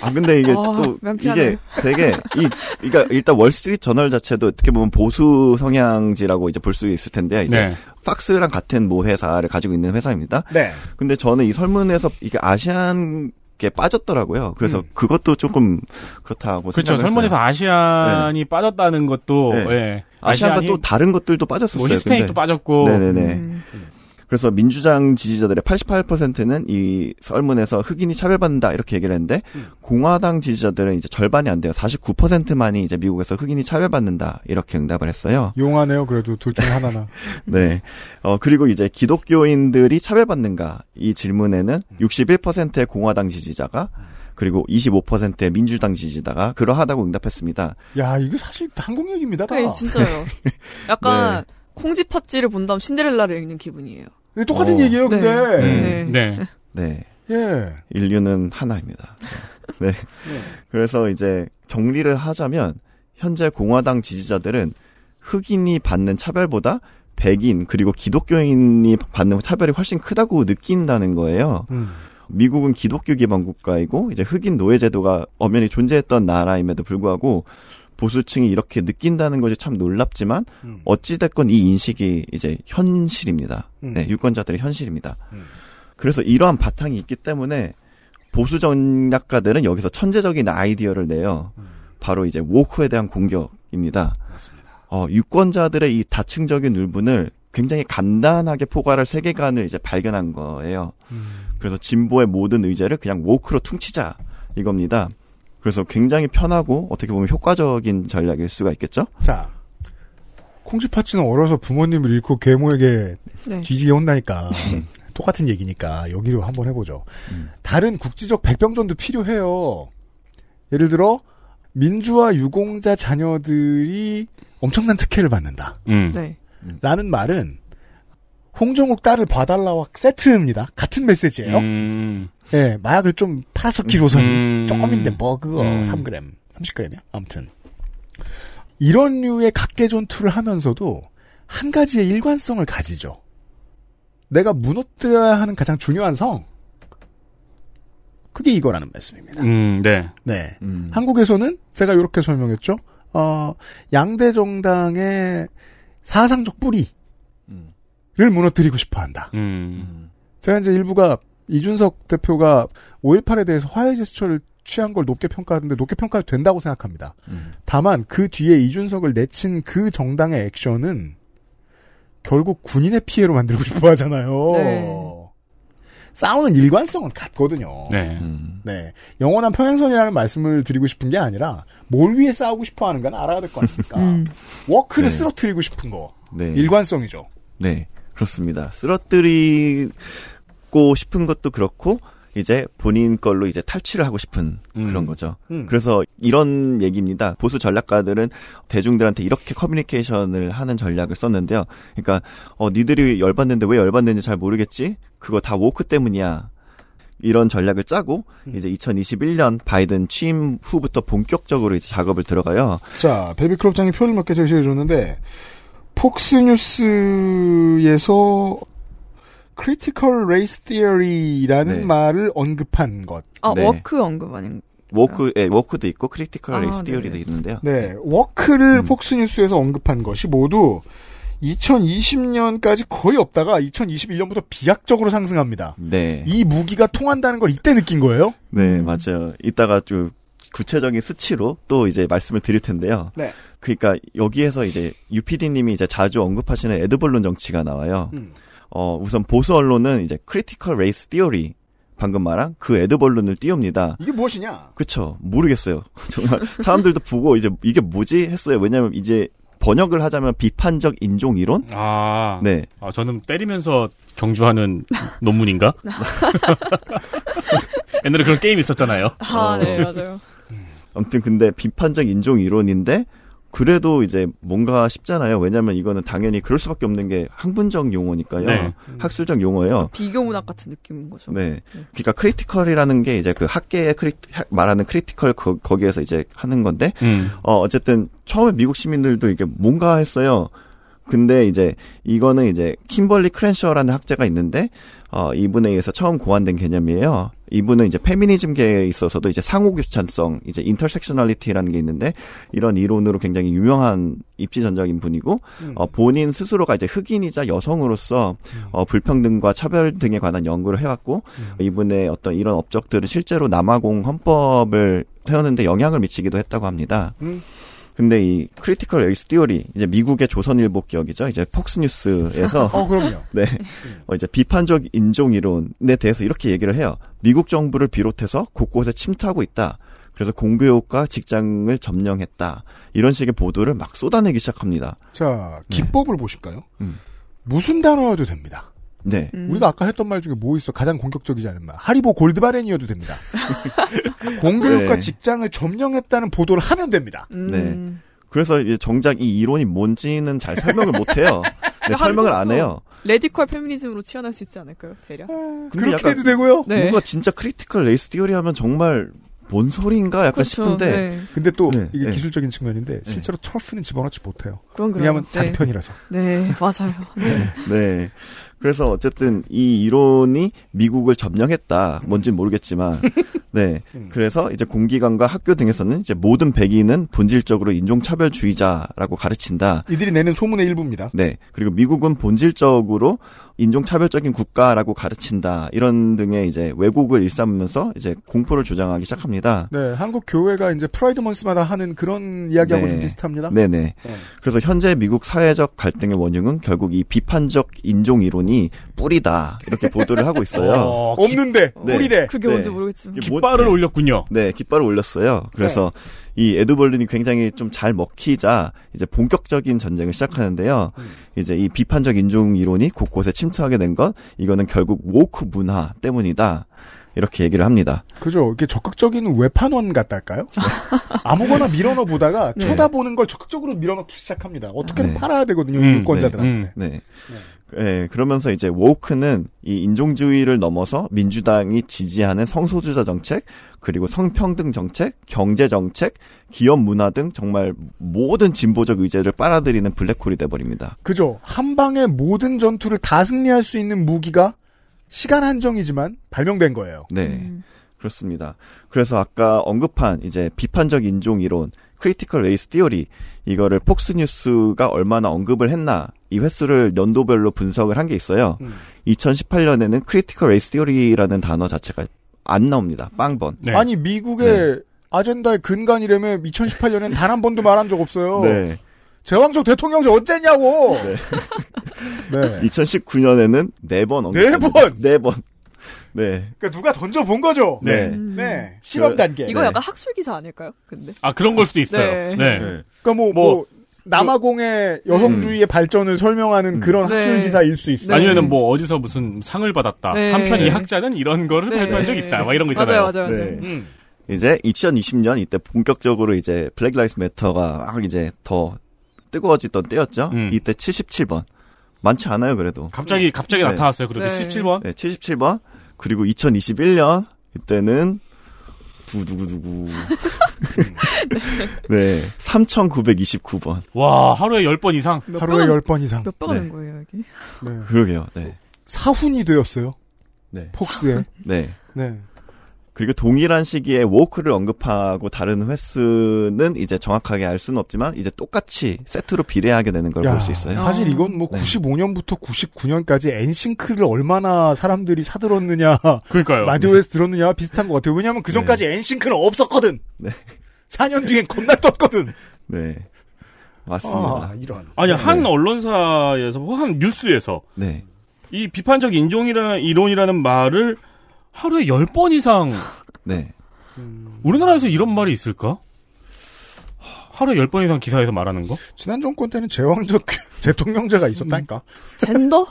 아 근데 이게 아, 또 명쾌하네요. 이게 되게 이 그러니까 일단 월스트리트 저널 자체도 어떻게 보면 보수 성향지라고 이제 볼 수 있을 텐데 이제 네. 팍스랑 같은 모 회사를 가지고 있는 회사입니다. 네. 근데 저는 이 설문에서 이게 아시안 게 빠졌더라고요. 그래서 음. 그것도 조금 그렇다고 그렇죠. 설문에서. 아시안이 빠졌다는 것도, 네. 예. 아시안과 아시안이 또 다른 것들도 빠졌었어요. 뭐 히스패닉도 근데. 빠졌고. 네네네. 음. 그래서 민주당 지지자들의 88%는 이 설문에서 흑인이 차별받는다 이렇게 얘기를 했는데 음. 공화당 지지자들은 이제 절반이 안 돼요. 49%만이 이제 미국에서 흑인이 차별받는다 이렇게 응답을 했어요. 용하네요. 그래도 둘 중에 하나나. 네. 어 그리고 이제 기독교인들이 차별받는가 이 질문에는 61%의 공화당 지지자가 그리고 25%의 민주당 지지자가 그러하다고 응답했습니다. 야, 이거 사실 한국 얘기입니다. 다. 네, 진짜요. 약간 콩쥐 팥쥐를 본 다음 신데렐라를 읽는 기분이에요. 이게 똑같은 어. 얘기예요, 근데. 네. 네. 네. 예. 인류는 하나입니다. 네. 그래서 이제 정리를 하자면 현재 공화당 지지자들은 흑인이 받는 차별보다 백인 그리고 기독교인이 받는 차별이 훨씬 크다고 느낀다는 거예요. 음. 미국은 기독교 기반 국가이고 이제 흑인 노예 제도가 엄연히 존재했던 나라임에도 불구하고 보수층이 이렇게 느낀다는 것이 참 놀랍지만 음. 어찌 됐건 이 인식이 이제 현실입니다. 음. 네, 유권자들의 현실입니다. 음. 그래서 이러한 바탕이 있기 때문에 보수 전략가들은 여기서 천재적인 아이디어를 내요. 바로 이제 워크에 대한 공격입니다. 맞습니다. 어, 유권자들의 이 다층적인 울분을 굉장히 간단하게 포괄할 세계관을 이제 발견한 거예요. 그래서 진보의 모든 의제를 그냥 woke로 퉁치자 이겁니다. 그래서 굉장히 편하고 어떻게 보면 효과적인 전략일 수가 있겠죠? 자, 콩쥐파츠는 어려서 부모님을 잃고 계모에게 네. 뒤지게 혼나니까 똑같은 얘기니까 여기로 한번 해보죠. 다른 국지적 백병전도 필요해요. 예를 들어 민주화 유공자 자녀들이 엄청난 특혜를 받는다. 음. 네. 라는 말은 홍정욱 딸을 봐달라와 세트입니다. 같은 메시지예요. 음. 예, 마약을 좀 팔아서 기로선이 음. 조금인데 뭐 그거 음. 3g, 30g이야. 아무튼 이런 류의 각계 전투를 하면서도 한 가지의 일관성을 가지죠. 내가 무너뜨려야 하는 가장 중요한 성. 그게 이거라는 말씀입니다. 음, 네. 네. 음. 한국에서는 제가 이렇게 설명했죠. 어, 양대 정당의 사상적 뿌리 를 무너뜨리고 싶어 한다. 음. 제가 이제 일부가 이준석 대표가 5.18에 대해서 화해 제스처를 취한 걸 높게 평가하는데 높게 평가도 된다고 생각합니다. 다만 그 뒤에 이준석을 내친 그 정당의 액션은 결국 군인의 피해로 만들고 싶어 하잖아요. 네. 싸우는 일관성은 같거든요. 네. 음. 네. 영원한 평행선이라는 말씀을 드리고 싶은 게 아니라 뭘 위해 싸우고 싶어 하는 건 알아야 될 거 아닙니까? 음. woke를 네. 쓰러뜨리고 싶은 거. 네. 일관성이죠. 네, 그렇습니다. 쓰러뜨리고 싶은 것도 그렇고 이제 본인 걸로 이제 탈취를 하고 싶은 음. 그런 거죠. 음. 그래서 이런 얘기입니다. 보수 전략가들은 대중들한테 이렇게 커뮤니케이션을 하는 전략을 썼는데요. 그러니까 어 니들이 열받는데 왜 열받는지 잘 모르겠지? 그거 다 woke 때문이야. 이런 전략을 짜고 이제 2021년 바이든 취임 후부터 본격적으로 이제 작업을 들어가요. 자, 베비크롭장이 표를 몇 개 제시해 줬는데, 폭스뉴스에서 Critical Race Theory라는 네. 말을 언급한 것. 아, 네. woke 언급 아닌가? woke, 예, woke도 있고 Critical 아, 레이스 네네. Theory도 있는데요. 네, woke를 음. 폭스뉴스에서 언급한 것이 모두 2020년까지 거의 없다가 2021년부터 비약적으로 상승합니다. 네. 이 무기가 통한다는 걸 이때 느낀 거예요? 네, 맞아요. 이따가 좀 구체적인 수치로 또 이제 말씀을 드릴 텐데요. 네. 그러니까 여기에서 이제 UPD님이 이제 자주 언급하시는 애드벌룬 정치가 나와요. 음. 어, 우선 보수 언론은 이제 Critical Race Theory 방금 말한 그 에드벌룬을 띄웁니다. 이게 무엇이냐? 그쵸. 모르겠어요. 정말 사람들도 보고 이제 이게 뭐지 했어요. 왜냐면 이제 번역을 하자면 비판적 인종 이론? 아. 네. 아, 저는 때리면서 경주하는 논문인가? 옛날에 그런 게임 있었잖아요. 아, 네, 어. 맞아요. 아무튼 근데 비판적 인종 이론인데 그래도 이제 뭔가 싶잖아요. 왜냐면 이거는 당연히 그럴 수밖에 없는 게 학문적 용어니까요. 네. 학술적 용어예요. 비교 문학 같은 느낌인 거죠. 네. 그러니까 critical이라는 게 이제 그 학계의 cri, 말하는 critical 거, 거기에서 이제 하는 건데 음. 어 어쨌든 처음에 미국 시민들도 이게 뭔가 했어요. 근데 이제 이거는 이제 킴벌리 크랜셔라는 학자가 있는데 어 이분에 의해서 처음 고안된 개념이에요. 이분은 이제 페미니즘계에 있어서도 이제 상호교차성, 이제 intersectionality라는 게 있는데 이런 이론으로 굉장히 유명한 입지전적인 분이고 어 본인 스스로가 이제 흑인이자 여성으로서 어 불평등과 차별 등에 관한 연구를 해 왔고 이분의 어떤 이런 업적들은 실제로 남아공 헌법을 세우는데 영향을 미치기도 했다고 합니다. 음. 근데 이 Critical Race Theory 이제 미국의 조선일보 격이죠. 이제 폭스뉴스에서 어, 그럼요. 네. 어, 이제 비판적 인종 이론에 대해서 이렇게 얘기를 해요. 미국 정부를 비롯해서 곳곳에 침투하고 있다. 그래서 공교육과 직장을 점령했다. 이런 식의 보도를 막 쏟아내기 시작합니다. 자, 기법을 보실까요? 음. 무슨 단어여도 됩니다. 네. 음. 우리가 아까 했던 말 중에 뭐 있어? 가장 공격적이지 않은 말. 하리보 골드바렌이어도 됩니다. 공교육과 네. 직장을 점령했다는 보도를 하면 됩니다. 음. 네. 그래서 이제 정작 이 이론이 뭔지는 잘 설명을 못 해요. 네, 설명을 안또 해요. radical 페미니즘으로 치환할 수 있지 않을까요? 대략? 근데 그렇게 약간 해도 되고요. 네. 뭔가 진짜 critical race theory 하면 정말 뭔 소리인가 약간 그렇죠. 싶은데 네. 근데 또 네, 이게 네. 기술적인 측면인데 실제로 트러프는 집어넣지 못해요. 그건 그래요. 왜냐하면 네. 자기 편이라서. 네, 맞아요. 네. 네. 그래서 어쨌든 이 이론이 미국을 점령했다. 뭔지는 모르겠지만, 네. 그래서 이제 공기관과 학교 등에서는 이제 모든 백인은 본질적으로 인종차별주의자라고 가르친다. 이들이 내는 소문의 일부입니다. 네. 그리고 미국은 본질적으로 인종차별적인 국가라고 가르친다. 이런 등의 이제 왜곡을 일삼으면서 이제 공포를 조장하기 시작합니다. 네, 한국 교회가 이제 프라이드 먼스마다 하는 그런 이야기하고 네. 좀 비슷합니다. 네네. 네. 그래서 현재 미국 사회적 갈등의 원흉은 결국 이 비판적 인종 이론이 뿌리다. 이렇게 보도를 하고 있어요. 어, 없는데 네. 우리래. 그게 네. 뭔지 모르겠지만. 이게 뭐- 깃발을 네. 올렸군요. 네, 깃발을 올렸어요. 그래서 이 에드벌린이 굉장히 좀 잘 먹히자 이제 본격적인 전쟁을 시작하는데요. 이제 이 비판적 인종 이론이 곳곳에 침투하게 된건 이거는 결국 woke 문화 때문이다. 이렇게 얘기를 합니다. 그죠. 이게 적극적인 외판원 같달까요? 아무거나 밀어넣어 보다가 네. 쳐다보는 걸 적극적으로 밀어넣기 시작합니다. 어떻게든 네. 팔아야 되거든요. 음, 유권자들한테. 네, 네. 예, 그러면서 이제 woke는 이 인종주의를 넘어서 민주당이 지지하는 성소수자 정책, 그리고 성평등 정책, 경제 정책, 기업 문화 등 정말 모든 진보적 의제를 빨아들이는 블랙홀이 돼버립니다. 그죠. 한 방에 모든 전투를 다 승리할 수 있는 무기가 시간 한정이지만 발명된 거예요. 네. 음. 그렇습니다. 그래서 아까 언급한 이제 비판적 인종 이론, critical race theory 이거를 폭스 뉴스가 얼마나 언급을 했나 이 횟수를 연도별로 분석을 한 게 있어요. 음. 2018년에는 critical race theory라는 단어 자체가 안 나옵니다. 빵번. 네. 아니 미국의 아젠다의 근간이라면 2018년엔 단 한 번도 말한 적 없어요. 네. 제왕적 대통령제 어땠냐고. 네. 네. 2019년에는 네 번 언급. 네 번! 네 번. 네. 그러니까 누가 던져 본 거죠. 네. 음. 네. 실험 그- 단계. 이거 네. 약간 학술 기사 아닐까요? 근데. 아 그런 걸 수도 있어요. 네. 네. 네. 그러니까 뭐, 뭐, 뭐 남아공의 여성주의의 발전을 설명하는 그런 네. 학술 기사일 수 있어요. 네. 아니면은 뭐 어디서 무슨 상을 받았다. 네. 한편 이 학자는 이런 거를 네. 발표한 적이 있다. 막 이런 거 있잖아요. 맞아요, 맞아요, 맞아요. 네. 음. 이제 2020년 이때 본격적으로 이제 Black Lives Matter가 막 이제 더 뜨거워지던 때였죠. 음. 이때 77번. 많지 않아요, 그래도. 갑자기 갑자기 네. 나타났어요. 그래도 네. 17번. 네, 77번. 그리고 2021년 이때는 두두구두구. 네, 3,929번. 와 하루에 10번 이상. 몇 하루에 배가- 10번 이상. 몇 배가 네. 된 거예요, 이게? 네. 그러게요. 네. 사훈이 되었어요. 네. 폭스에. 네. 네. 그리고 동일한 시기에 woke를 언급하고 다른 횟수는 이제 정확하게 알 수는 없지만 이제 똑같이 세트로 비례하게 되는 걸 볼 수 있어요. 사실 이건 뭐 네. 95년부터 99년까지 엔싱크를 얼마나 사람들이 사들었느냐, 그러니까요. 라디오에서 들었느냐와 비슷한 것 같아요. 왜냐하면 그 전까지 엔싱크는 없었거든. 네. 4년 뒤엔 겁나 떴거든. 네. 맞습니다. 아, 이런. 아니 한 네. 언론사에서 혹은 한 뉴스에서 네. 이 비판적 인종이라 이론이라는 말을 하루에 10번 이상 네. 우리나라에서 이런 말이 있을까? 하루에 10번 이상 기사에서 말하는 거? 지난 정권 때는 제왕적 대통령제가 있었다니까. 젠더?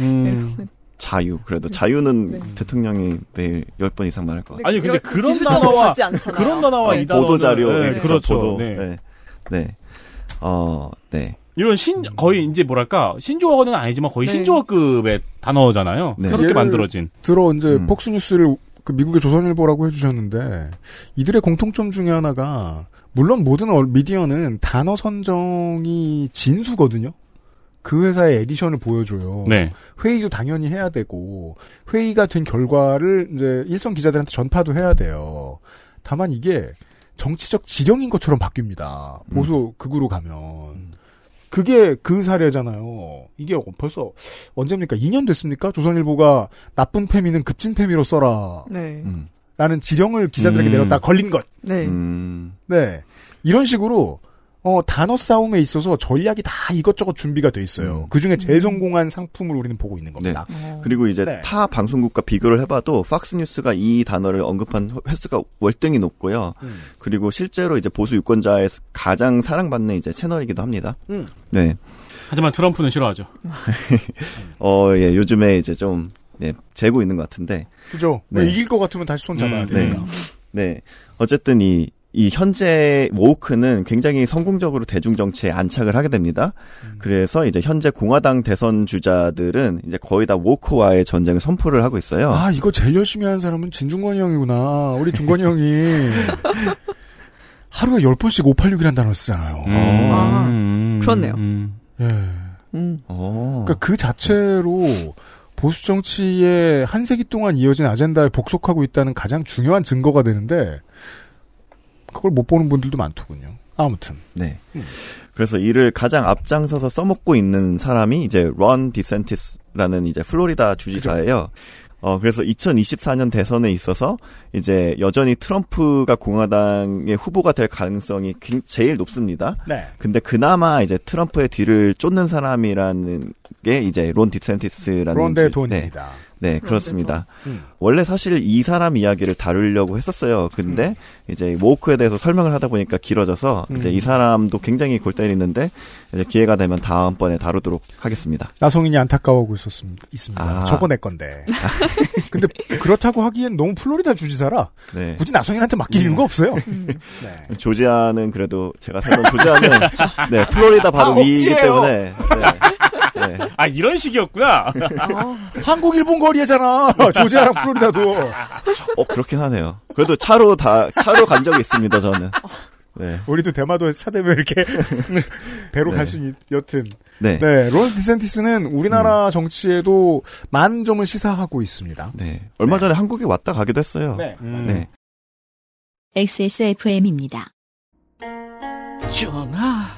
음. 자유. 그래도 자유는 네. 대통령이 매일 10번 이상 말할 것 같아요. 아니 근데 그런 단어와. 그런 단어와 네. 이 단어는 보도 자료. 네, 네, 그렇죠. 보도. 네. 네. 네. 어, 네. 이런 신 거의 이제 뭐랄까 신조어는 아니지만 거의 네. 신조어급의 단어잖아요. 네. 새롭게 만들어진. 들어 이제 음. 폭스뉴스를 그 미국의 조선일보라고 해주셨는데 이들의 공통점 중에 하나가 물론 모든 얼- 미디어는 단어 선정이 진수거든요. 그 회사의 에디션을 보여줘요. 네. 회의도 당연히 해야 되고 회의가 된 결과를 이제 일선 기자들한테 전파도 해야 돼요. 다만 이게 정치적 지령인 것처럼 바뀝니다. 보수 극으로 가면. 그게 그 사례잖아요. 이게 벌써 언제입니까? 2년 됐습니까? 조선일보가 나쁜 페미는 급진 페미로 써라. 네. 음. 라는 지령을 기자들에게 음. 내렸다 걸린 것. 네. 음. 네. 이런 식으로 어, 단어 싸움에 있어서 전략이 다 이것저것 준비가 돼 있어요. 음. 그 중에 제일 성공한 상품을 우리는 보고 있는 겁니다. 어. 그리고 이제 네. 타 방송국과 비교를 해봐도 팍스뉴스가 이 단어를 언급한 횟수가 월등히 높고요. 음. 그리고 실제로 이제 보수 유권자의 가장 사랑받는 이제 채널이기도 합니다. 음. 네. 하지만 트럼프는 싫어하죠. 어, 예, 요즘에 이제 좀, 네, 재고 있는 것 같은데. 그죠? 네. 뭐 이길 것 같으면 다시 손 잡아야 음, 되니까. 네. 어쨌든 이, 이 현재 워크는 굉장히 성공적으로 대중 정치에 안착을 하게 됩니다. 그래서 이제 현재 공화당 대선 주자들은 이제 거의 다 워크와의 전쟁을 선포를 하고 있어요. 아, 이거 제일 열심히 하는 사람은 진중권이 형이구나. 우리 중권이 형이. 하루에 10번씩 586이라는 단어를 쓰잖아요. 아, 음, 그렇네요. 음. 예. 음. 어. 그러니까 그 자체로 보수 정치의 한 세기 동안 이어진 아젠다에 복속하고 있다는 가장 중요한 증거가 되는데 그걸 못 보는 분들도 많더군요. 아무튼 네. 그래서 이를 가장 앞장서서 써먹고 있는 사람이 이제 런 디센티스라는 이제 플로리다 주지사예요. 어, 그래서 2024년 대선에 있어서 이제 여전히 트럼프가 공화당의 후보가 될 가능성이 굉- 제일 높습니다. 네. 근데 그나마 이제 트럼프의 뒤를 쫓는 사람이라는 게 이제 론 디센티스라는 론데 주- 돈입니다. 네, 네 그렇습니다. 음. 원래 사실 이 사람 이야기를 다루려고 했었어요. 근데 이제 모크에 대해서 설명을 하다 보니까 길어져서 이제 음. 이 사람도 굉장히 골 때리는데 이제 기회가 되면 다음번에 다루도록 하겠습니다. 나성인이 안타까워하고 있었습니다. 있습니다. 아. 저거 내 건데. 근데 그렇다고 하기엔 너무 플로리다 주지사라 네. 굳이 나성인한테 맡길 이유가 없어요. 네. 조지아는 그래도 제가 살던 조지아는 네 플로리다 바로 아, 위이기. 때문에 네. 네. 아 이런 식이었구나. 한국 일본 거리잖아. 조지아랑 플로리다도. 어 그렇긴 하네요. 그래도 차로 다 차로 간 적이 있습니다 저는. 네. 우리도 대마도에서 차 대면 이렇게 배로 네. 갈수 있, 여튼. 네. 네. 론 디센티스는 우리나라 정치에도 많은 점을 시사하고 있습니다. 네. 얼마 전에 한국에 왔다 가기도 했어요. 네. 음. 네. XSFM입니다. 전하,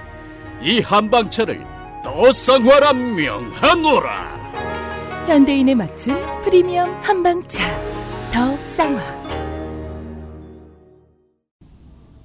이 한방차를 더 쌍화라 명하노라. 현대인에 맞춘 프리미엄 한방차 더 쌍화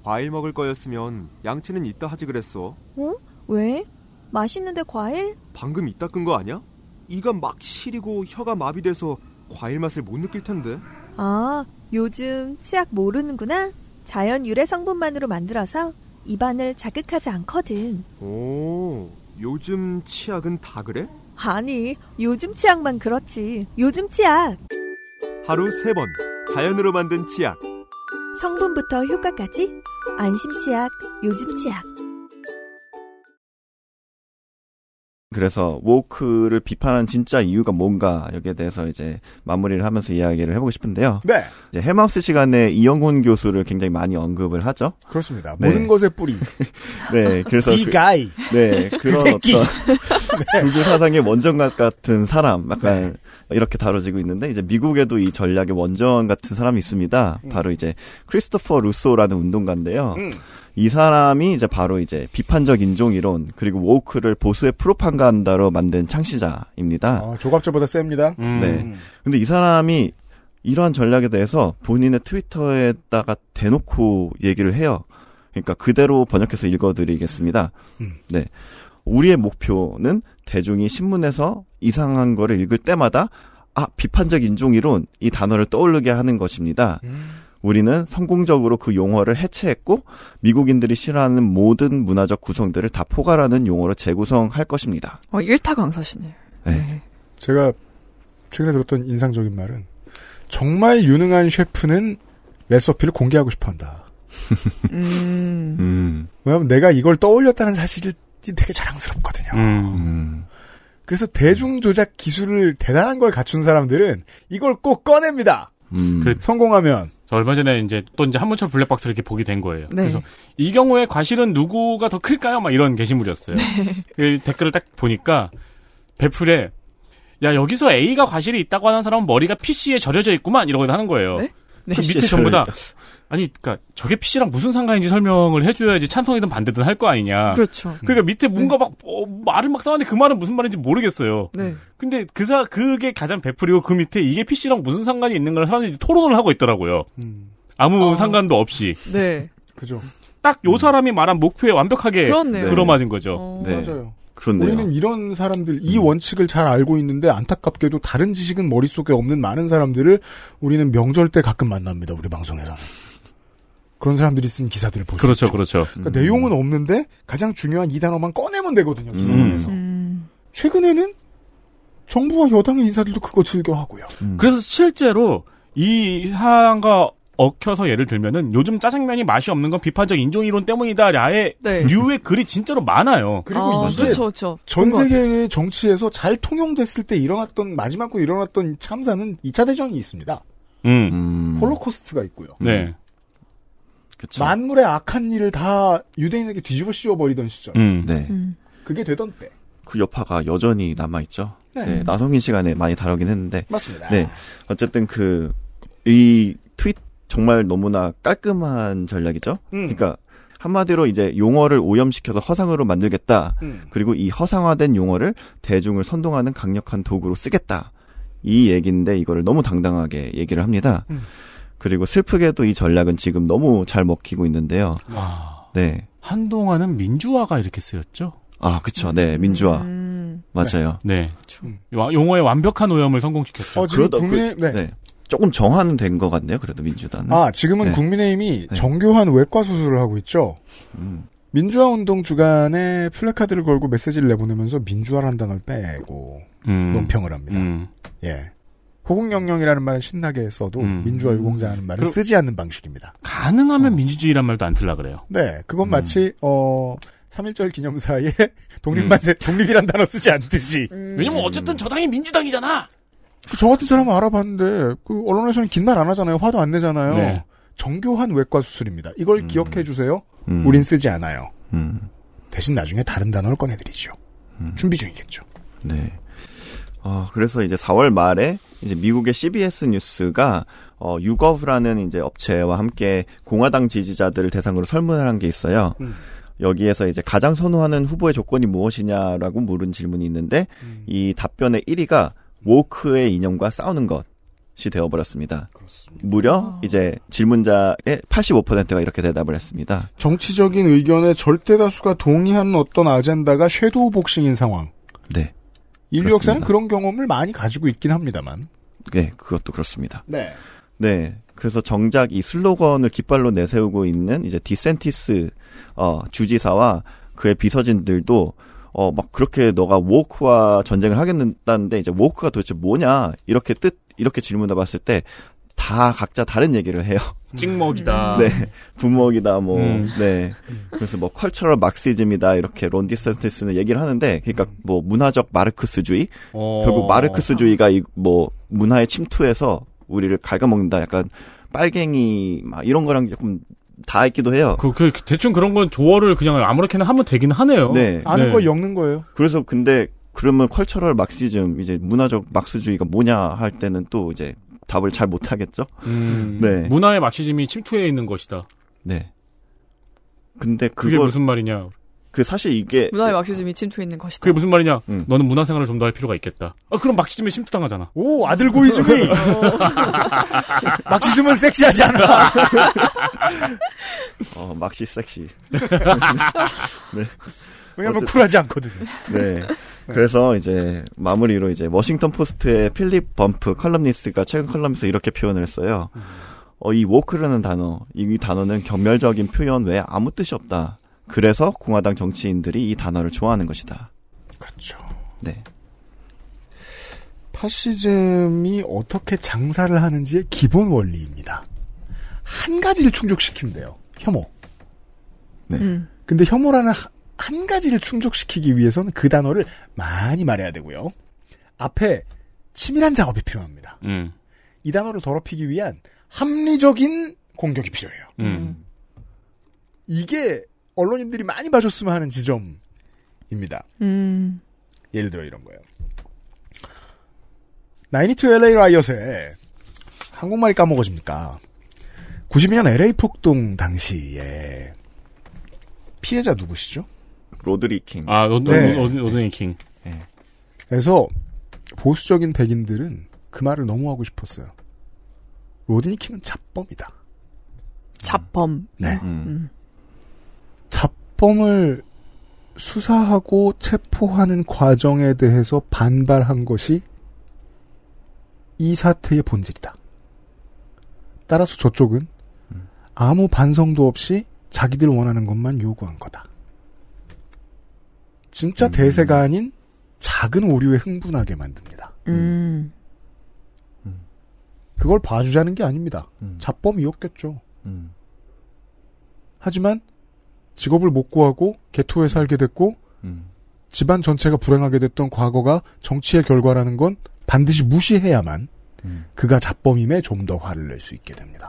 과일 먹을 거였으면 양치는 이따 하지 그랬어. 어? 왜? 맛있는데 과일? 방금 이따 끈 거 아니야? 이가 막 시리고 혀가 마비돼서 과일 맛을 못 느낄 텐데. 아, 요즘 치약 모르는구나? 자연 유래 성분만으로 만들어서 입안을 자극하지 않거든. 오, 요즘 치약은 다 그래? 아니, 요즘 치약만 그렇지. 요즘 치약. 하루 세 번 자연으로 만든 치약. 성분부터 효과까지. 안심 치약, 요즘 치약. 그래서 woke를 비판한 진짜 이유가 뭔가 여기에 대해서 이제 마무리를 하면서 이야기를 해보고 싶은데요. 네. 이제 헬마우스 시간에 이영훈 교수를 굉장히 많이 언급을 하죠. 그렇습니다. 네. 모든 것의 뿌리. 네, 그래서 이 그- 가이. 네, 그런 새끼. 어떤 구구 사상의 원정각 같은 사람, 약간 이렇게 다뤄지고 있는데 이제 미국에도 이 전략의 원정 같은 사람이 있습니다. 바로 이제 크리스토퍼 루소라는 운동가인데요. 음. 이 사람이 이제 바로 이제 비판적 인종 이론 그리고 woke를 보수의 프로파간다로 만든 창시자입니다. 어, 조갑제보다 셉니다. 음. 네. 근데 이 사람이 이러한 전략에 대해서 본인의 트위터에다가 대놓고 얘기를 해요. 그러니까 그대로 번역해서 읽어드리겠습니다. 음. 네. 우리의 목표는 대중이 신문에서 이상한 거를 읽을 때마다 아, 비판적 인종이론 이 단어를 떠오르게 하는 것입니다. 우리는 성공적으로 그 용어를 해체했고 미국인들이 싫어하는 모든 문화적 구성들을 다 포괄하는 용어로 재구성할 것입니다. 어, 일타 강사시네. 네. 제가 최근에 들었던 인상적인 말은 정말 유능한 셰프는 레시피를 공개하고 싶어한다. 음. 음. 왜냐하면 내가 이걸 떠올렸다는 사실이 되게 자랑스럽거든요. 음. 그래서 대중 조작 기술을 대단한 걸 갖춘 사람들은 이걸 꼭 꺼냅니다. 음. 그- 성공하면 저 얼마 전에 이제 또 이제 한문철 블랙박스를 이렇게 보게 된 거예요. 네. 그래서 이 경우에 과실은 누구가 더 클까요? 막 이런 게시물이었어요. 그 댓글을 딱 보니까 베풀에 야 여기서 A가 과실이 있다고 하는 사람은 머리가 PC에 절여져 있구만 이러고 하는 거예요. 네? 네. 그 밑에 전부 다 아니 그러니까 저게 PC랑 무슨 상관인지 설명을 해줘야지 찬성이든 반대든 할 거 아니냐. 그렇죠. 그러니까 밑에 뭔가 막 어, 말을 막 써는데 그 말은 무슨 말인지 모르겠어요. 네. 근데 그 사 그게 가장 베풀이고 그 밑에 이게 PC랑 무슨 상관이 있는 걸 사람들이 토론을 하고 있더라고요. 아무 어. 상관도 없이 네. 그죠. 딱 요 사람이 말한 목표에 완벽하게 그렇네요. 들어맞은 거죠. 어. 네. 맞아요. 그렇네요. 우리는 이런 사람들, 이 원칙을 잘 알고 있는데 안타깝게도 다른 지식은 머릿속에 없는 많은 사람들을 우리는 명절 때 가끔 만납니다. 우리 방송에서는. 그런 사람들이 쓴 기사들을 볼수 그렇죠. 그렇죠. 그러니까 내용은 없는데 가장 중요한 이 단어만 꺼내면 되거든요. 기사관에서. 음. 최근에는 정부와 여당의 인사들도 그거 즐겨하고요. 그래서 실제로 이 사안과 얽혀서 예를 들면은 요즘 짜장면이 맛이 없는 건 비판적 인종 이론 때문이다 라의 네. 류의 글이 진짜로 많아요. 그리고 아, 이게 그쵸, 그쵸. 전. 세계의 정치에서 잘 통용됐을 때 일어났던 마지막으로 일어났던 참사는 2차 대전이 있습니다. 음. 홀로코스트가 있고요. 네. 그쵸. 만물의 악한 일을 다 유대인에게 뒤집어 씌워버리던 시절. 음. 네. 음. 그게 되던 때. 그 여파가 여전히 남아있죠. 네. 네. 나성인 시간에 많이 다루긴 했는데. 맞습니다. 네. 어쨌든 그, 이 트윗 정말 너무나 깔끔한 전략이죠. 음. 그러니까 한마디로 이제 용어를 오염시켜서 허상으로 만들겠다. 음. 그리고 이 허상화된 용어를 대중을 선동하는 강력한 도구로 쓰겠다. 이 얘기인데 이거를 너무 당당하게 얘기를 합니다. 음. 그리고 슬프게도 이 전략은 지금 너무 잘 먹히고 있는데요. 와. 네. 한동안은 민주화가 이렇게 쓰였죠. 아, 그쵸. 네, 민주화. 음. 맞아요. 네. 음. 와- 용어의 완벽한 오염을 성공시켰죠. 어, 지금 그러다 국민의, 그- 네. 네. 조금 정화는 된 것 같네요. 그래도 민주당은. 아, 지금은 네. 국민의힘이 네. 정교한 외과 수술을 하고 있죠. 음. 민주화 운동 주간에 플래카드를 걸고 메시지를 내보내면서 민주화라는 단어를 빼고 음. 논평을 합니다. 음. 예. 호국영령이라는 말을 신나게 써도 음. 민주화 유공자라는 말을 쓰지 않는 방식입니다. 가능하면 민주주의란 말도 안 틀라 그래요. 네, 그건 음. 마치 어 3.1절 기념사에 독립만세 독립이란 단어 쓰지 않듯이 음. 왜냐면 어쨌든 저 당이 민주당이잖아. 그저 같은 사람은 알아봤는데 그 언론에서는 긴 말 안 하잖아요. 화도 안 내잖아요. 네. 정교한 외과 수술입니다. 이걸 음. 기억해 주세요. 음. 우린 쓰지 않아요. 음. 대신 나중에 다른 단어를 꺼내드리죠. 음. 준비 중이겠죠. 네. 어, 그래서 이제 4월 말에 이제 미국의 CBS 뉴스가 어, 유거브라는 이제 업체와 함께 공화당 지지자들을 대상으로 설문을 한 게 있어요. 음. 여기에서 이제 가장 선호하는 후보의 조건이 무엇이냐라고 물은 질문이 있는데 음. 이 답변의 1위가 woke의 이념과 싸우는 것이 되어버렸습니다. 무려 이제 질문자의 85%가 이렇게 대답을 했습니다. 정치적인 의견에 절대 다수가 동의하는 어떤 아젠다가 섀도우 복싱인 상황. 네. 인류 역사는 그렇습니다. 그런 경험을 많이 가지고 있긴 합니다만. 네, 그것도 그렇습니다. 네. 네. 그래서 정작 이 슬로건을 깃발로 내세우고 있는 이제 디샌티스 어 주지사와 그의 비서진들도 어 막 그렇게 너가 woke와 전쟁을 하겠다는데 이제 woke가 도대체 뭐냐 이렇게 뜻 이렇게 질문해 봤을 때 다 각자 다른 얘기를 해요. 찍먹이다. 네. 부먹이다 뭐 음. 네. 그래서 뭐 컬처럴 막시즘이다 이렇게 론 디센티스는 얘기를 하는데 그러니까 뭐 문화적 마르크스주의 어. 결국 마르크스주의가 이 뭐 문화에 침투해서 우리를 갉아먹는다. 약간 빨갱이 막 이런 거랑 조금 다 있기도 해요. 그, 그, 대충 그런 건 조어를 그냥 아무렇게나 하면 되긴 하네요. 네. 아는 네. 걸 엮는 거예요. 그래서 근데 그러면 컬처럴 막시즘 이제 문화적 막스주의가 뭐냐 할 때는 또 이제 답을 잘 못하겠죠. 음, 네. 문화의 막시즘이 침투해 있는 것이다. 네. 근데 그게 무슨 말이냐? 그 사실 이게 문화의 막시즘이 침투해 있는 것이다. 그게 무슨 말이냐? 음. 너는 문화 생활을 좀 더 할 필요가 있겠다. 아, 그럼 막시즘에 침투당하잖아. 오, 아들 고이즈미! 막시즘은 섹시하지 않아. 어 막시 섹시. 왜냐면 어쨌든- 쿨하지 않거든요. 네. 그래서 이제 마무리로 이제 워싱턴 포스트의 필립 범프 컬럼니스트가 최근 컬럼에서 이렇게 표현을 했어요. 어, 이 woke라는 단어, 이 단어는 경멸적인 표현 외에 아무 뜻이 없다. 그래서 공화당 정치인들이 이 단어를 좋아하는 것이다. 그렇죠. 네. 파시즘이 어떻게 장사를 하는지의 기본 원리입니다. 한 가지를 충족시키면 돼요. 혐오. 네. 음. 근데 혐오라는 하- 한 가지를 충족시키기 위해서는 그 단어를 많이 말해야 되고요. 앞에 치밀한 작업이 필요합니다. 음. 이 단어를 더럽히기 위한 합리적인 공격이 필요해요. 음. 이게 언론인들이 많이 봐줬으면 하는 지점입니다. 음. 예를 들어 이런 거예요. 92 LA 라이엇에 한국말이 까먹어집니까? 92년 LA 폭동 당시에 피해자 누구시죠? 로드니 킹. 아, 노, 노, 네. 킹. 그래서 보수적인 백인들은 그 말을 너무 하고 싶었어요. 로드니 킹은 잡범이다. 잡범. 네. 음. 잡범을 수사하고 체포하는 과정에 대해서 반발한 것이 이 사태의 본질이다. 따라서 저쪽은 아무 반성도 없이 자기들 원하는 것만 요구한 거다. 진짜 대세가 아닌 작은 오류에 흥분하게 만듭니다. 음. 그걸 봐주자는 게 아닙니다. 음. 잡범이었겠죠. 음. 하지만 직업을 못 구하고 개토에 살게 됐고 음. 집안 전체가 불행하게 됐던 과거가 정치의 결과라는 건 반드시 무시해야만 음. 그가 잡범임에 좀 더 화를 낼 수 있게 됩니다.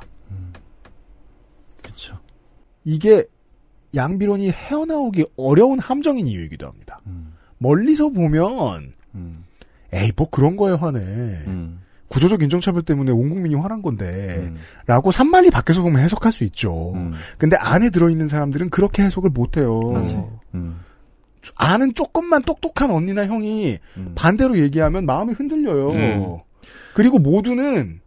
그렇죠. 이게 양비론이 헤어나오기 어려운 함정인 이유이기도 합니다. 음. 멀리서 보면 음. 에이 뭐 그런 거에 화내. 음. 구조적 인종차별 때문에 온 국민이 화난 건데 음. 라고 산만리 밖에서 보면 해석할 수 있죠. 음. 근데 안에 들어있는 사람들은 그렇게 해석을 못해요. 아는 음. 조금만 똑똑한 언니나 형이 반대로 얘기하면 마음이 흔들려요. 그리고 모두는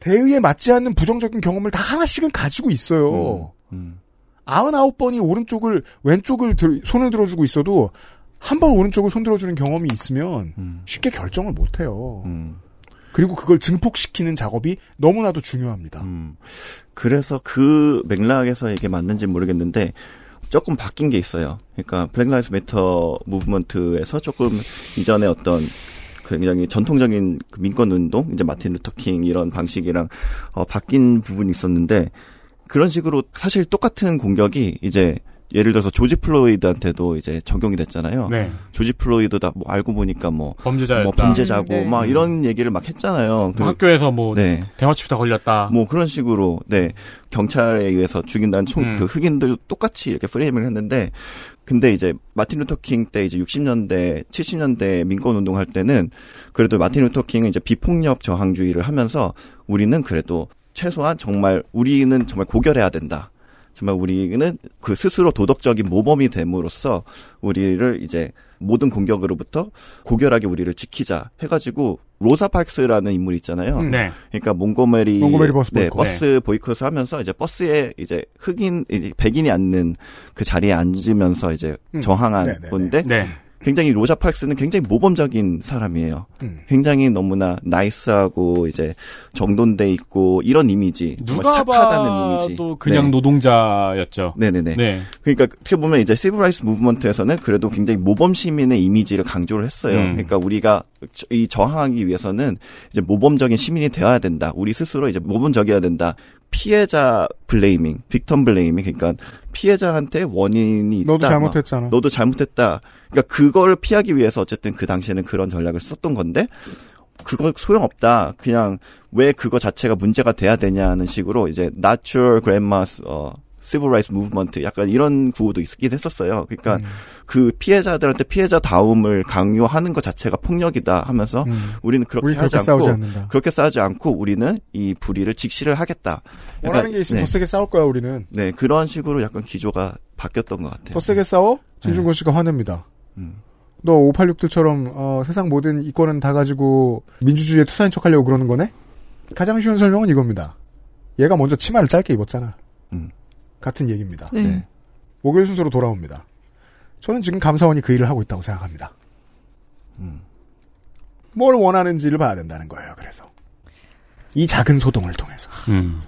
대의에 맞지 않는 부정적인 경험을 다 하나씩은 가지고 있어요. 음, 음. 99번이 오른쪽을 왼쪽을 들, 손을 들어주고 있어도 한 번 오른쪽을 손들어주는 경험이 있으면 음. 쉽게 결정을 못해요. 음. 그리고 그걸 증폭시키는 작업이 너무나도 중요합니다. 음. 그래서 그 맥락에서 이게 맞는지 모르겠는데 조금 바뀐 게 있어요. 그러니까 Black Lives Matter movement에서 조금 이전에 어떤 그 굉장히 전통적인 그 민권 운동, 이제 마틴 루터 킹 이런 방식이랑 어, 바뀐 부분이 있었는데 그런 식으로 사실 똑같은 공격이 이제 예를 들어서 조지 플로이드한테도 이제 적용이 됐잖아요. 네. 조지 플로이드다 뭐 알고 보니까 뭐 범죄자였다. 뭐 범죄자고 음, 네. 막 이런 얘기를 막 했잖아요. 뭐 학교에서 뭐 네. 대마초 피다 걸렸다. 뭐 그런 식으로 네 경찰에 의해서 죽인다는 총 음. 그 흑인들 똑같이 이렇게 프레임을 했는데 근데 이제 마틴 루터 킹 때 이제 60년대 70년대 민권 운동할 때는 그래도 마틴 루터 킹은 이제 비폭력 저항주의를 하면서 우리는 그래도 최소한 정말 우리는 정말 고결해야 된다. 정말 우리는 그 스스로 도덕적인 모범이 됨으로써 우리를 이제 모든 공격으로부터 고결하게 우리를 지키자 해가지고 로사 파크스라는 인물이 있잖아요. 음. 네. 그러니까 몽고메리 몽고메리 버스 네, 보이콧. 버스 보이콧을 하면서 이제 버스에 이제 흑인 이제 백인이 앉는 그 자리에 앉으면서 이제 음. 저항한 네네네. 건데 네. 굉장히 로자 파크스는 굉장히 모범적인 사람이에요. 음. 굉장히 너무나 nice하고 이제 정돈돼 있고 이런 이미지, 누가 착하다는 이미지. 봐도 그냥 네. 노동자였죠. 네네네. 네. 그러니까 어떻게 보면 이제 civil rights movement에서는 그래도 굉장히 모범 시민의 이미지를 강조를 했어요. 음. 그러니까 우리가 저- 이 저항하기 위해서는 이제 모범적인 시민이 되어야 된다. 우리 스스로 이제 모범적이어야 된다. 피해자 blaming, victim blaming, 그러니까 피해자한테 원인이 있다. 너도 막 잘못했잖아. 너도 잘못했다. 그러니까 그걸 피하기 위해서 어쨌든 그 당시에는 그런 전략을 썼던 건데 그거 소용없다. 그냥 왜 그거 자체가 문제가 돼야 되냐는 식으로 이제 not your grandma's 어 civil rights movement 약간 이런 구호도 있긴 했었어요. 그러니까 음. 그 피해자들한테 피해자 다움을 강요하는 것 자체가 폭력이다 하면서 음. 우리는 그렇게 우리 하지 그렇게 않고 싸우지 않는다. 그렇게 싸우지 않고 우리는 이 불의를 직시를 하겠다. 원하는 게 있으면 더 세게 싸울 거야 우리는. 네, 그런 식으로 약간 기조가 바뀌었던 것 같아요. 더 세게 싸워? 진중권 씨가 화냅니다. 너 586들처럼 어, 세상 모든 이권은 다 가지고 민주주의에 투사인 척하려고 그러는 거네? 가장 쉬운 설명은 이겁니다. 얘가 먼저 치마를 짧게 입었잖아. 음. 같은 얘기입니다. 네. 네. 목요일 순서로 돌아옵니다. 저는 지금 감사원이 그 일을 하고 있다고 생각합니다. 음. 뭘 원하는지를 봐야 된다는 거예요. 그래서 이 작은 소동을 통해서. 음.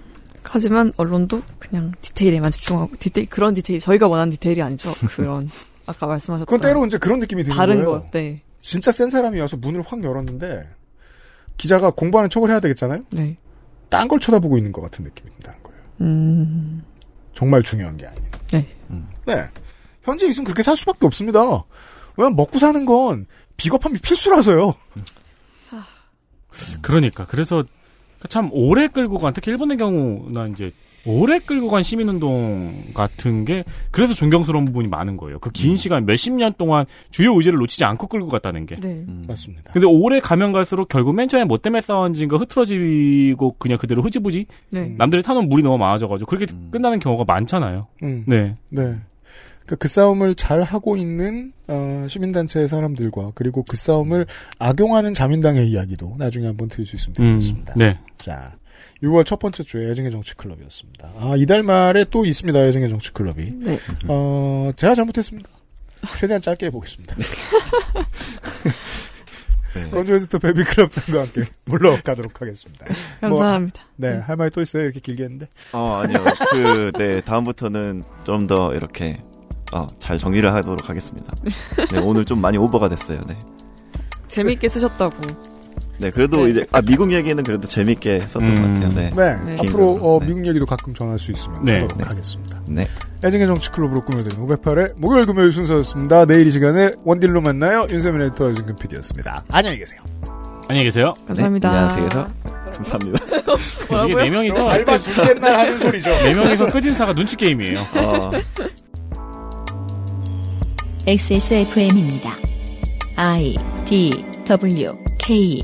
하지만 언론도 그냥 디테일에만 집중하고 디테일 그런 디테일 저희가 원하는 디테일이 아니죠. 그런 아까 말씀하셨던 그건 때로 이제 그런 느낌이 드는 다른 거예요. 것, 네. 진짜 센 사람이 와서 문을 확 열었는데 기자가 공부하는 척을 해야 되겠잖아요. 네. 딴 걸 쳐다보고 있는 것 같은 느낌이 든다는 거예요. 음. 정말 중요한 게 아닌. 네. 네. 현재 있으면 그렇게 살 수밖에 없습니다. 왜냐면 먹고 사는 건 비겁함이 필수라서요. 그러니까 그래서 참 오래 끌고 간 특히 일본의 경우나 이제 오래 끌고 간 시민운동 같은 게 그래서 존경스러운 부분이 많은 거예요. 그 긴 시간 몇십 년 동안 주요 의제를 놓치지 않고 끌고 갔다는 게. 네. 맞습니다. 근데 오래 가면 갈수록 결국 맨 처음에 뭐 때문에 싸웠는지가 흐트러지고 그냥 그대로 흐지부지 네. 남들이 타놓은 물이 너무 많아져가지고 그렇게 끝나는 경우가 많잖아요. 음. 네. 네. 그, 그 싸움을 잘 하고 있는 어, 시민단체의 사람들과 그리고 그 싸움을 악용하는 자민당의 이야기도 나중에 한번 들을 수 있으면 음, 되겠습니다. 네. 자, 6월 첫 번째 주에 애증의 정치 클럽이었습니다. 아, 이달 말에 또 있습니다. 애증의 정치 클럽이. 네. 어, 제가 잘못했습니다. 최대한 짧게 해보겠습니다. 네. 건조 에디터 베비 클럽장과 함께 물러가도록 하겠습니다. 감사합니다. 뭐, 네, 할 말이 또 있어요. 이렇게 길게 했는데. 어, 아니요. 그, 네, 다음부터는 좀 더 이렇게, 어, 잘 정리를 하도록 하겠습니다. 네, 오늘 좀 많이 오버가 됐어요, 네. 재미있게 쓰셨다고. 네, 그래도 네. 이제 아 미국 얘기는 그래도 재밌게 썼던 것 같아요. 네. 네. 앞으로 개인적으로. 어, 미국 얘기도 가끔 전할 수 있으면 네. 하도록 네. 하겠습니다. 네. 야증의 정치클럽으로 꾸며드린 508회 목요일 금요일 순서였습니다. 내일 이 시간에 원딜로 만나요. 윤세민 에디터 유승근 PD였습니다. 안녕히 계세요. 안녕히 계세요. 감사합니다. 네, 안녕하세요. 감사합니다. 이게 네 명이서 알바 둘째 날 하는 소리죠. 네 명이서 끝인사가 눈치 게임이에요. 어. XSFM입니다. I D W k